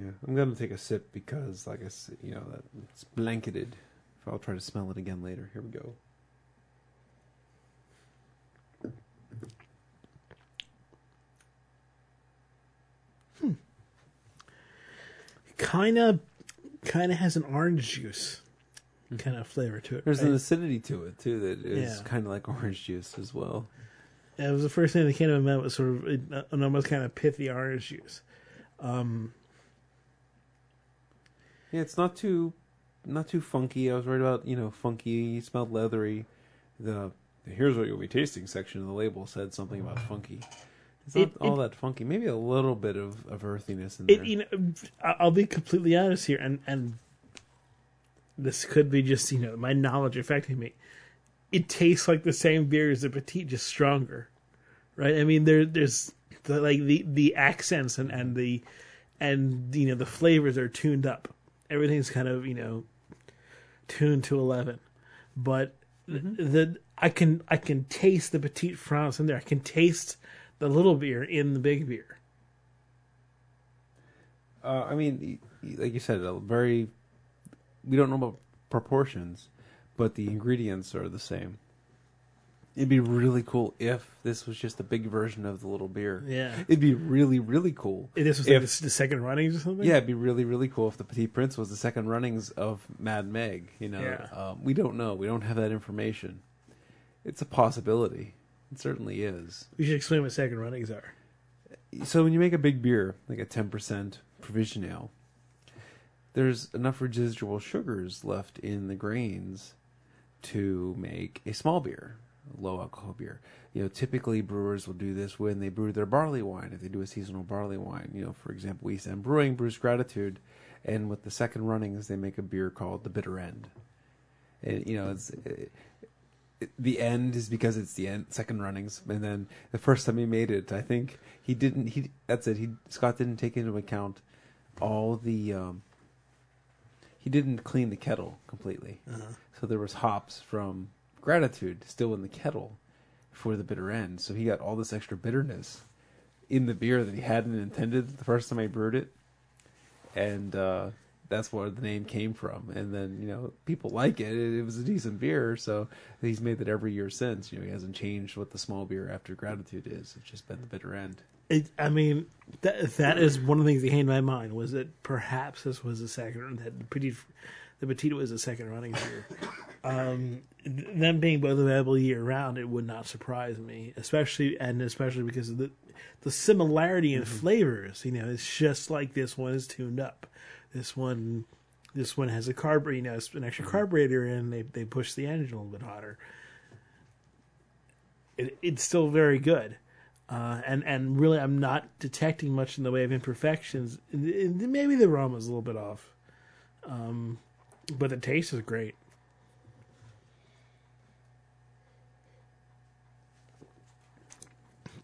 Yeah, I'm gonna take a sip because, like I said, you know, that it's blanketed. If I'll try to smell it again later. Here we go. Hmm. Kind of, kind of has an orange juice kind of flavor to it. There's right? an acidity to it too that is Yeah. kind of like orange juice as well. Yeah, it was the first thing that came to my mind was sort of an almost kind of pithy orange juice. Um, Yeah, it's not too, not too funky. I was worried about you know funky. Smelled leathery. The, the here's what you'll be tasting section of the label said something about funky. It's not It- all it- that funky. Maybe a little bit of, of earthiness in it, there. you know, I'll be completely honest here, and and this could be just you know my knowledge affecting me. It tastes like the same beer as the Petite, just stronger, right? I mean, there there's the, like the the accents and and the and you know the flavors are tuned up. Everything's kind of you know tuned to eleven, but mm-hmm. the I can I can taste the Petite Prince in there. I can taste the little beer in the big beer. Uh, I mean, like you said, a very. We don't know about proportions, but the ingredients are the same. It'd be really cool if this was just a big version of the little beer. Yeah. It'd be really, really cool. If this was like If- the, the second runnings or something. Yeah, it'd be really, really cool if the Petit Prince was the second runnings of Mad Meg. You know, Yeah. um, we don't know. We don't have that information. It's a possibility. It certainly is. we should explain what second runnings are. so when you make a big beer, like a ten percent provision ale, there's enough residual sugars left in the grains to make a small beer, a low alcohol beer. You know, typically brewers will do this when they brew their barley wine. If they do a seasonal barley wine, you know, for example, East End Brewing brews Gratitude, and with the second runnings, they make a beer called the Bitter End. And you know, it's it, it- the end is because it's the end second runnings, and then the first time he made it, I think he didn't. He that's it. He Scott didn't take into account all the. Um, he didn't clean the kettle completely, so there was hops from Gratitude still in the kettle for the bitter end. So he got all this extra bitterness in the beer that he hadn't intended the first time I brewed it, and uh, that's where the name came from. And then you know people like it. It, it was a decent beer, so he's made that every year since. You know he hasn't changed what the small beer after Gratitude is. It's just been the bitter end. It, I mean, that that is one of the things that came to my mind was that perhaps this was the second that the the petite was the second running beer. Um, them being both available year round, it would not surprise me, especially and especially because of the the similarity in flavors. You know, it's just like this one is tuned up. This one, this one has a carb, you know, it's an extra carburetor, and they they push the engine a little bit hotter. It, it's still very good. Uh, and and really, I'm not detecting much in the way of imperfections. Maybe the aroma is a little bit off, um, but the taste is great.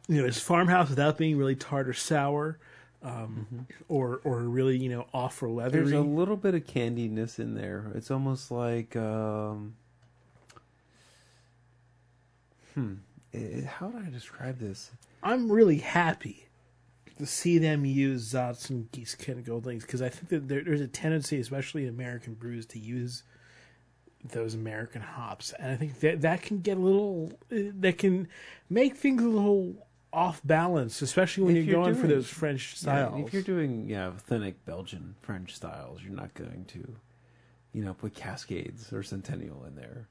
You know, it's farmhouse without being really tart or sour, um, or or really you know off or leathery. There's a little bit of candiness in there. It's almost like um, hmm. eh, How do I describe this? I'm really happy to see them use Saaz and Geese Goldings because I think that there, there's a tendency, especially in American brews, to use those American hops, and I think that that can get a little uh, that can make things a little off balance, especially when you're, you're going for doing- those French Yeah, styles. if you're doing yeah authentic Belgian French styles, you're not going to, you know, put Cascades or Centennial in there.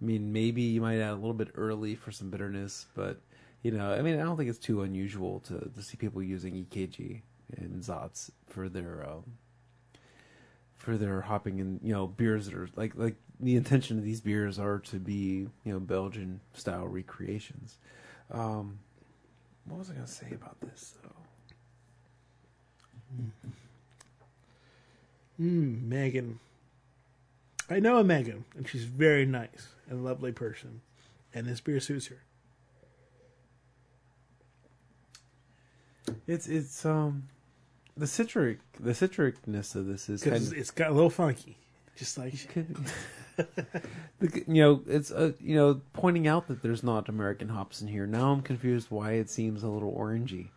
I mean, maybe you might add a little bit early for some bitterness, but you know, I mean, I don't think it's too unusual to to see people using EKG and Saaz for their um, for their hopping and you know beers that are like like the intention of these beers are to be you know Belgian style recreations. Um, what was I going to say about this though? Mm, Megan. I know a Megan, and she's very nice and lovely person, and this beer suits her. It's it's um the citric the citricness of this is kind of it's got a little funky, just like [LAUGHS] The- you know it's uh, you know pointing out that there's not American hops in here. Now I'm confused why it seems a little orangey.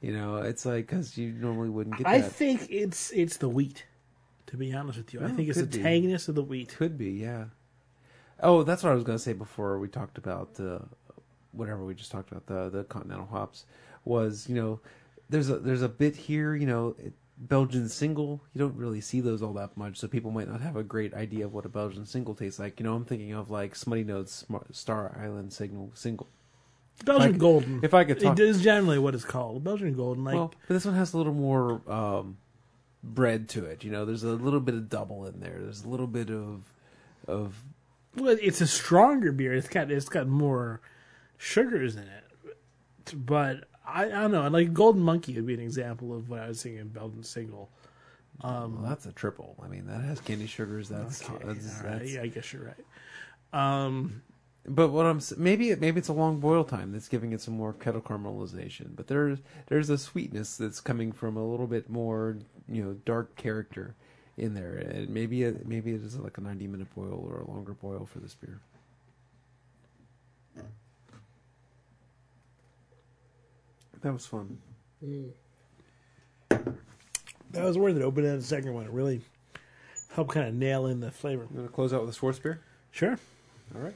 You know, it's like because you normally wouldn't get I that. think it's it's the wheat. To be honest with you, I Oh, think it's the be. tanginess of the wheat. Could be, yeah. Oh, that's what I was going to say before we talked about uh, whatever we just talked about the the continental hops was you know there's a there's a bit here you know it, Belgian single you don't really see those all that much so people might not have a great idea of what a Belgian single tastes like you know I'm thinking of like Smuttynose Star Island Signal single Belgian could- golden. if I could talk it is generally what it's called. Belgian golden, like well but this one has a little more um, bread to it you know there's a little bit of double in there there's a little bit of of well, it's a stronger beer. It's got it's got more sugars in it, but I, I don't know. Like Golden Monkey would be an example of what I was thinking. Belgian single. Um, well, that's a triple I mean that has candy sugars that's, okay, that's, right, that's yeah, I guess you're right. Um, But what I'm maybe it, maybe it's a long boil time that's giving it some more kettle caramelization. But there's there's a sweetness that's coming from a little bit more you know dark character in there. And maybe it, maybe it is like a 90 minute boil or a longer boil for this beer. That was fun. Mm. that was worth it. Opening the second one, it really helped kind of nail in the flavor. You want to close out with a Schwarzbier? Sure. All right.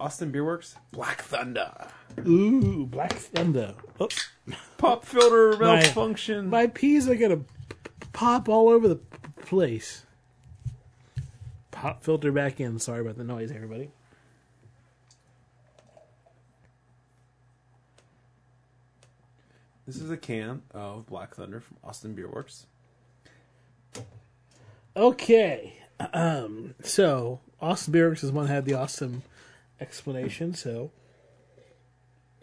Austin Beer Works Black Thunder Ooh, Black Thunder. Oh, pop filter [LAUGHS] malfunction. my peas are gonna pop all over the place. Pop filter back in. Sorry about the noise, everybody. This is a can of Black Thunder from Austin Beer Works. Okay. Um, so Austin Beerworks is one that had the awesome explanation. So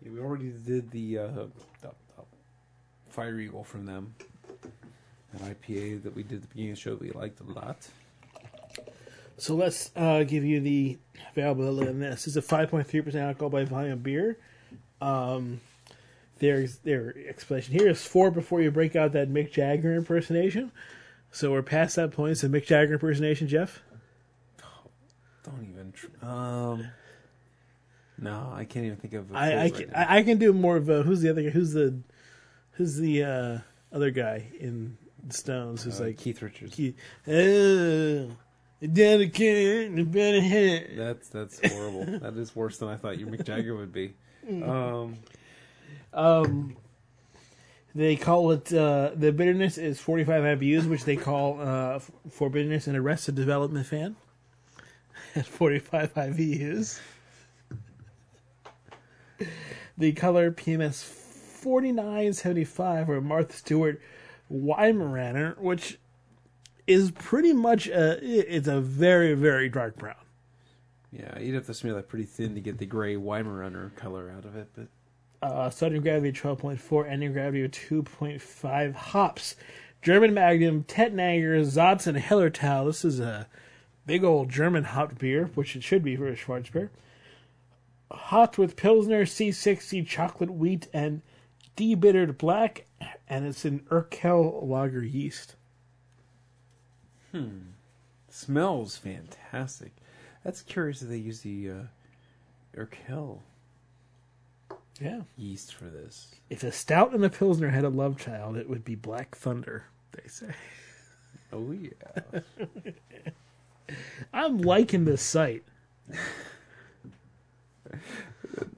Yeah, we already did the, uh, the, the Fire Eagle from them. An IPA that we did at the beginning of the show that we liked a lot. so let's uh, give you the availability on this. This is a 5.3% alcohol by volume beer. Um, there's their explanation here is four before you break out that Mick Jagger impersonation. So we're past that point. It's a Mick Jagger impersonation, Jeff. Don't even. Tr- um. No, I can't even think of. a I can, right. I I can do more of a who's the other guy? Who's the who's the uh, other guy in the Stones? Who's Uh, like Keith Richards. Keith, oh, dedicate, better hit. That's that's horrible. that is worse than I thought your Mick Jagger would be. [LAUGHS] Um, Um, they call it uh, the bitterness is 45 IBUs, which they call uh, for bitterness an Arrested Development fan at [LAUGHS] 45 IBUs. The color PMS 4975 or Martha Stewart Weimaraner, which is pretty much a it's a very very dark brown. yeah, you'd have to smear that pretty thin to get the gray Weimaraner color out of it. But uh, gravity 12.4, ending gravity of 2.5 hops. German Magnum, Tettnanger, Saaz, and Hallertau. This is a big old German hop beer, which it should be for a Schwarzbier. Hot with Pilsner, C60, chocolate wheat, and debittered black, and it's an Urquell lager yeast. Hmm. Smells fantastic. That's curious that they use the uh, Urkel Yeah. yeast for this. If a stout and a Pilsner had a love child, it would be Black Thunder, they say. Oh yeah. [LAUGHS] I'm liking this site.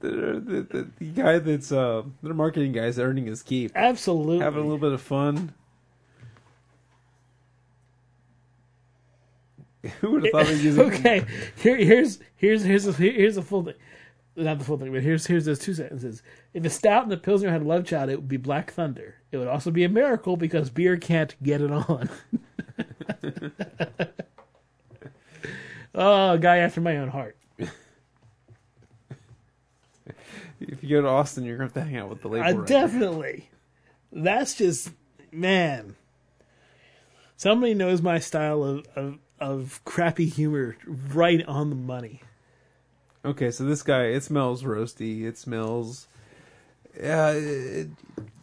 the, the, the, the guy that's uh, the marketing guy's earning his keep, Absolutely. having a little bit of fun. [LAUGHS] Who would have [LAUGHS] thought of using? okay, here, here's here's here's a, here's a full thing, not the full thing, but here's here's those two sentences. If the stout and the pilsner had a love child, it would be Black Thunder. It would also be a miracle because beer can't get it on. [LAUGHS] Oh, a guy after my own heart. If you go to Austin, you're going to have to hang out with the label. I definitely. That's just man. Somebody knows my style of, of of crappy humor right on the money. Okay, so this guy, it smells roasty. It smells. Yeah, it,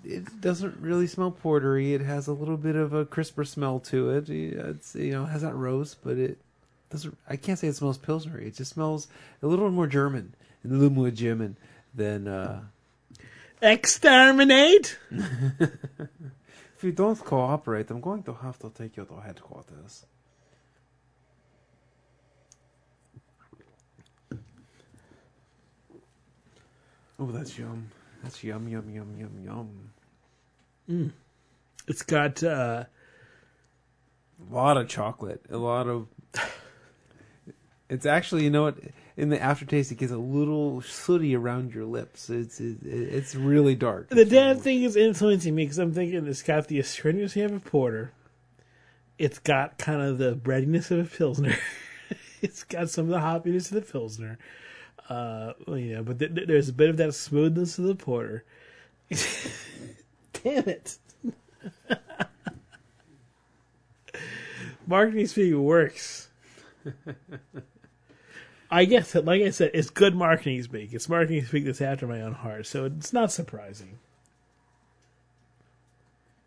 it doesn't really smell portery. It has a little bit of a crisper smell to it. It's you know it has that roast, but it doesn't. I can't say it smells pilsnery. It just smells a little more German, a little more German than. uh Exterminate. [LAUGHS] If you don't cooperate, I'm going to have to take you to headquarters. Oh, that's yum. That's yum, yum, yum, yum, yum. It's got uh A lot of chocolate. A lot of. It's actually, you know what? In the aftertaste, it gets a little sooty around your lips. It's it, it's really dark. the damn thing is influencing me because I'm thinking it's got the astringency of a porter. It's got kind of the breadiness of a pilsner. [LAUGHS] it's got some of the hoppiness of the pilsner. Uh, you know, but th- th- there's a bit of that smoothness of the porter. [LAUGHS] Damn it! Marketing speak works. I guess like I said, it's good marketing speak. It's marketing speak that's after my own heart, so it's not surprising.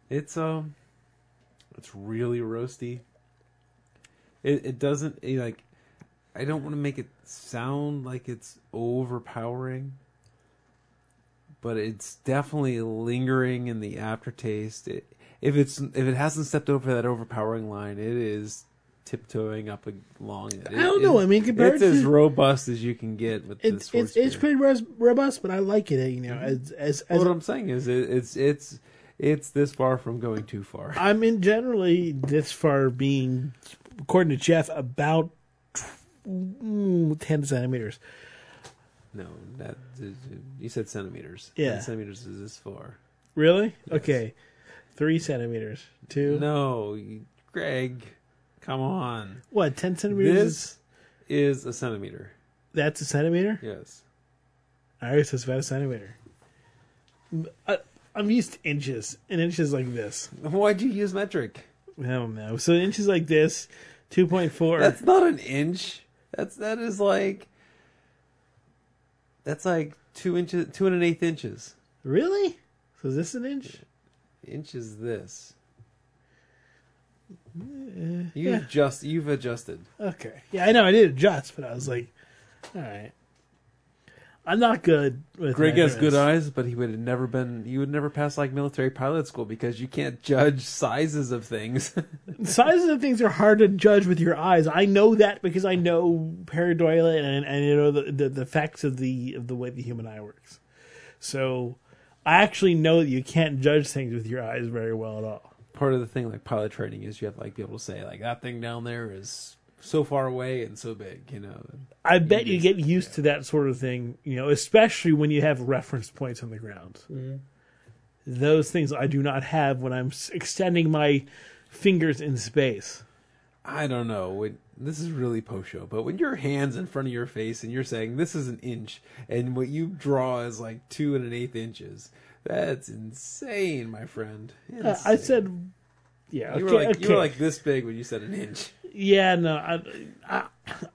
It's um, it's really roasty. It it doesn't eh, like. I don't want to make it sound like it's overpowering, but it's definitely lingering in the aftertaste. It, if it's if it hasn't stepped over that overpowering line, it is tiptoeing up along it. I don't know. I mean, compared it's as robust as you can get with It's this. it's it's pretty robust, but I like it. You know, mm-hmm. as as, as what I'm saying is, it, it's it's it's this far from going too far. I'm in generally this far being, according to Jeff, about mm, ten centimeters. No, that you said centimeters. Yeah. Ten centimeters is this far. Really? Okay, three centimeters. Two. No, Greg, come on. What? Ten centimeters? This is a centimeter. That's a centimeter. Yes. All right, so it's about a centimeter. I, I'm used to inches, and inches like this. [LAUGHS] Why'd you use metric? I don't know. So inches like this, two point four. That's not an inch. That's that is like that's like two inches, two and an eighth inches. Really? So is this an inch? Inch is this. Uh, You've yeah. just you've adjusted. Okay. Yeah, I know. I did adjust, but I was like, all right. I'm not good with Greg has good eyes, but he would have never been. You would never pass like military pilot school because you can't judge sizes of things. [LAUGHS] Sizes of things are hard to judge with your eyes. I know that because I know pareidolia and, and you know the, the the facts of the of the way the human eye works. So I actually know that you can't judge things with your eyes very well at all. Part of the thing, like pilot training, is you have to like be able to say like that thing down there is so far away and so big. You know. I bet you get used to that sort of thing, you know, especially when you have reference points on the ground. Those things I do not have when I'm extending my fingers in space. I don't know. When, this is really post show, but when your hands in front of your face and you're saying this is an inch, and what you draw is like two and an eighth inches, that's insane, my friend. Uh, I said, yeah, you okay, were like okay. you were like this big when you said an inch. yeah, no, I, I,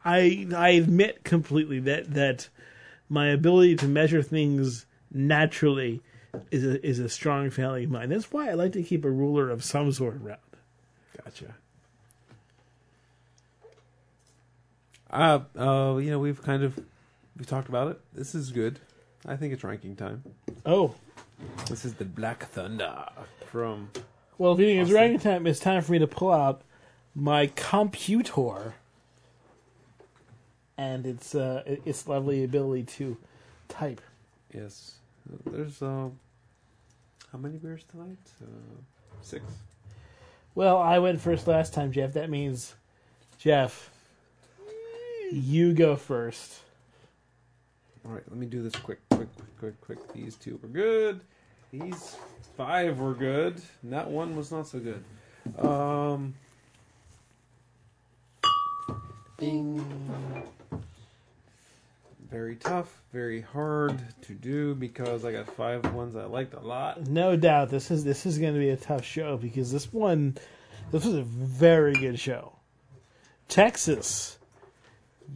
I, I admit completely that that my ability to measure things naturally is a, is a strong failing of mine. That's why I like to keep a ruler of some sort around. Gotcha. Uh, uh, you know, we've kind of we've talked about it. This is good. I think it's ranking time. Oh, This is the Black Thunder from. Well, think it's ranking time, it's time for me to pull out my computer and its uh, its lovely ability to type. Yes, there's uh, how many beers tonight? Uh, six. Well, I went first last time, Jeff. That means, Jeff, you go first. All right, let me do this quick, quick, quick, quick, quick. These two were good. These five were good. And that one was not so good. Um, Bing. Very tough, very hard to do because I got five ones I liked a lot. No doubt, this is this is going to be a tough show because this one, this was a very good show. Texas,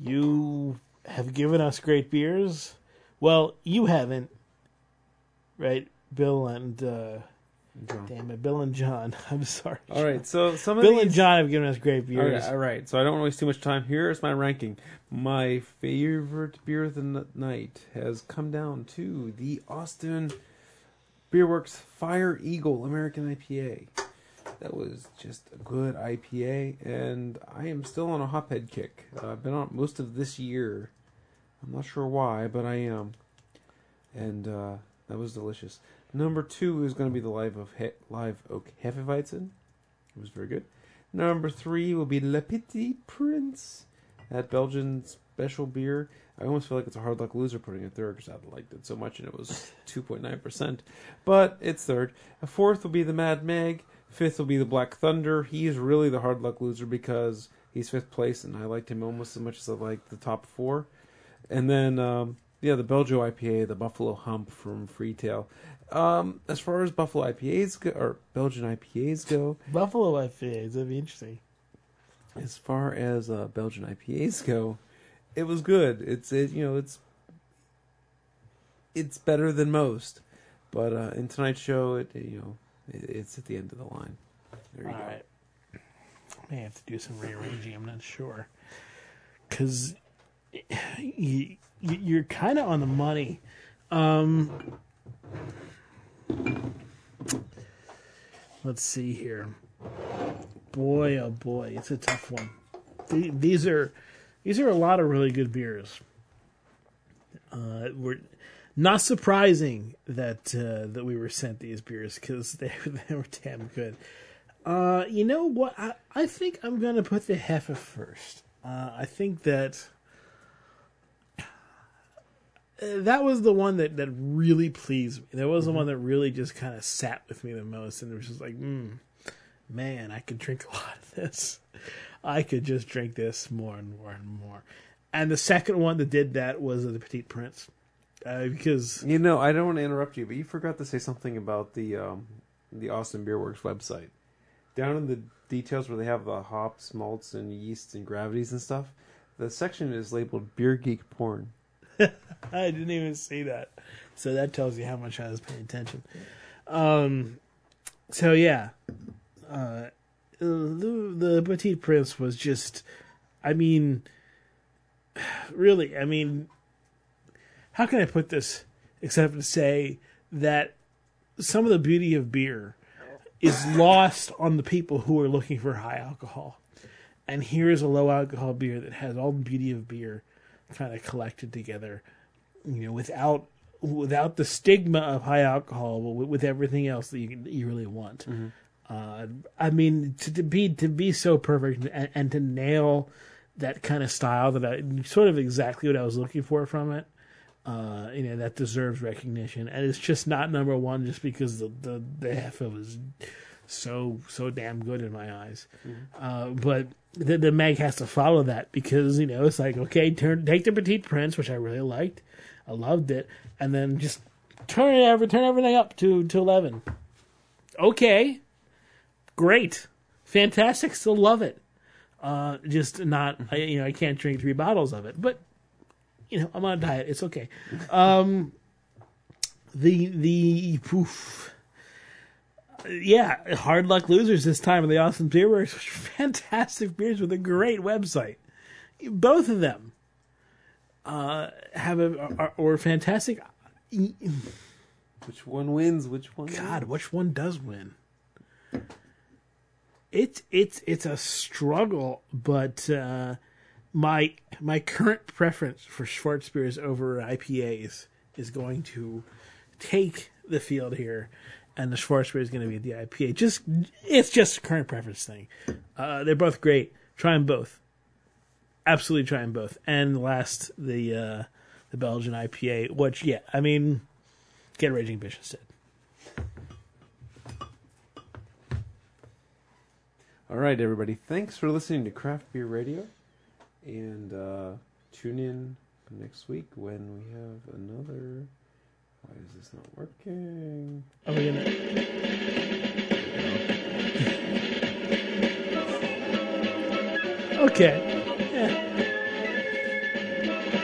you have given us great beers. Well, you haven't, right, Bill and uh, John. damn it, Bill and John. [LAUGHS] I'm sorry. All right, so some of Bill these. and John have given us great beers. right, all right, so I don't want to waste too much time. Here's my ranking. My favorite beer of the night has come down to the Austin Beerworks Fire Eagle American IPA. That was just a good IPA, and I am still on a hophead kick. Uh, I've been on most of this year. I'm not sure why, but I am. And uh, that was delicious. Number two is going to be the live of he- live oak Hefeweizen. It was very good. Number three will be Le Petit Prince, that Belgian special beer. I almost feel like it's a hard luck loser putting it third because I liked it so much and it was [LAUGHS] 2.9%. But it's third. A fourth will be the Mad Meg. Fifth will be the Black Thunder. He is really the hard luck loser because he's fifth place and I liked him almost as much as I liked the top four. And then, um, yeah, the Belgio IPA, the Buffalo Hump from Freetail. Um, as far as Buffalo IPAs go, or Belgian IPAs go, Buffalo IPAs, that'd be interesting. as far as uh, Belgian IPAs go, it was good. It's it you know it's it's better than most, but uh, in tonight's show, it you know it, it's at the end of the line. There you All go. right. May have to do some rearranging. I'm not sure because you, you're kind of on the money. Um, let's see here. Boy, oh boy, it's a tough one. These are these are a lot of really good beers. Uh, we're not surprising that uh, that we were sent these beers because [LAUGHS] they they were damn good. Uh, you know what? I, I think I'm gonna put the Heffa first. Uh, I think that that was the one that, that really pleased me. That was the one that really just kind of sat with me the most, and it was just like, mm, man, I could drink [LAUGHS] a lot of this. I could just drink this more and more and more. And the second one that did that was the Petite Prince, uh, because You know, I don't want to interrupt you, but you forgot to say something about the um, the Austin Beer Works website. Down in the details where they have the hops, malts, and yeasts and gravities and stuff, the section is labeled Beer Geek Porn. [LAUGHS] I didn't even see that. So that tells you how much I was paying attention. Um, so yeah, uh, the, the Petite Prince was just, I mean, [SIGHS] really, I mean, how can I put this except to say that some of the beauty of beer is lost on the people who are looking for high alcohol. And here's a low alcohol beer that has all the beauty of beer kind of collected together, you know, without without the stigma of high alcohol, but with, with everything else that you you really want. Uh, I mean, to, to be to be so perfect and, and to nail that kind of style that I sort of exactly what I was looking for from it. Uh, you know that deserves recognition, and it's just not number one just because the the the Heffa was so so damn good in my eyes. Uh, but the, the Meg has to follow that because you know it's like okay, turn take the Petite Prince, which I really liked, I loved it, and then just turn it ever turn everything up to to eleven. Okay, great, fantastic, still love it. Uh, just not I, you know I can't drink three bottles of it, but you know I'm on a diet. It's okay. Um, the the poof yeah, hard luck losers this time in the Austin Beer Works. [LAUGHS] Fantastic beers with a great website. Both of them uh, have a are, or fantastic. Which one wins? Which one? God, which one does win? It's it's it's a struggle, but uh, my my current preference for Schwarzbiers over IPAs is going to take the field here, and the Schwarzbier is going to be the IPA. Just it's just a current preference thing. Uh, they're both great. Try them both. Absolutely try them both. And last the uh, the Belgian IPA, which yeah, I mean, get Raging Bitch instead. All right, everybody. Thanks for listening to Craft Beer Radio. And uh, tune in next week when we have another. Why is this not working? Are we gonna? Okay. Yeah.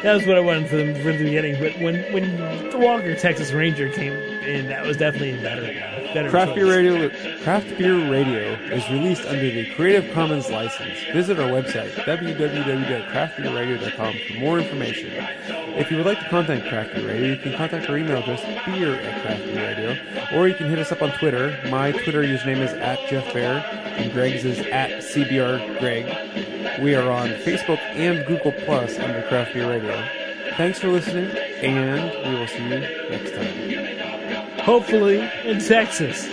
That was what I wanted for the beginning, but when when the Walker Texas Ranger came in, that was definitely better better. Craft choice. Beer Radio Craft Beer Radio is released under the Creative Commons license. Visit our website www.craftbeerradio.com for more information. If you would like to contact Craft Beer Radio, you can contact our email address beer at Craft Beer Radio, or you can hit us up on Twitter. My Twitter username is at Jeff Bearer, and Greg's is at CBR Greg. We are on Facebook and Google Plus under Craft Beer Radio. Thanks for listening, and we will see you next time. Hopefully in Texas.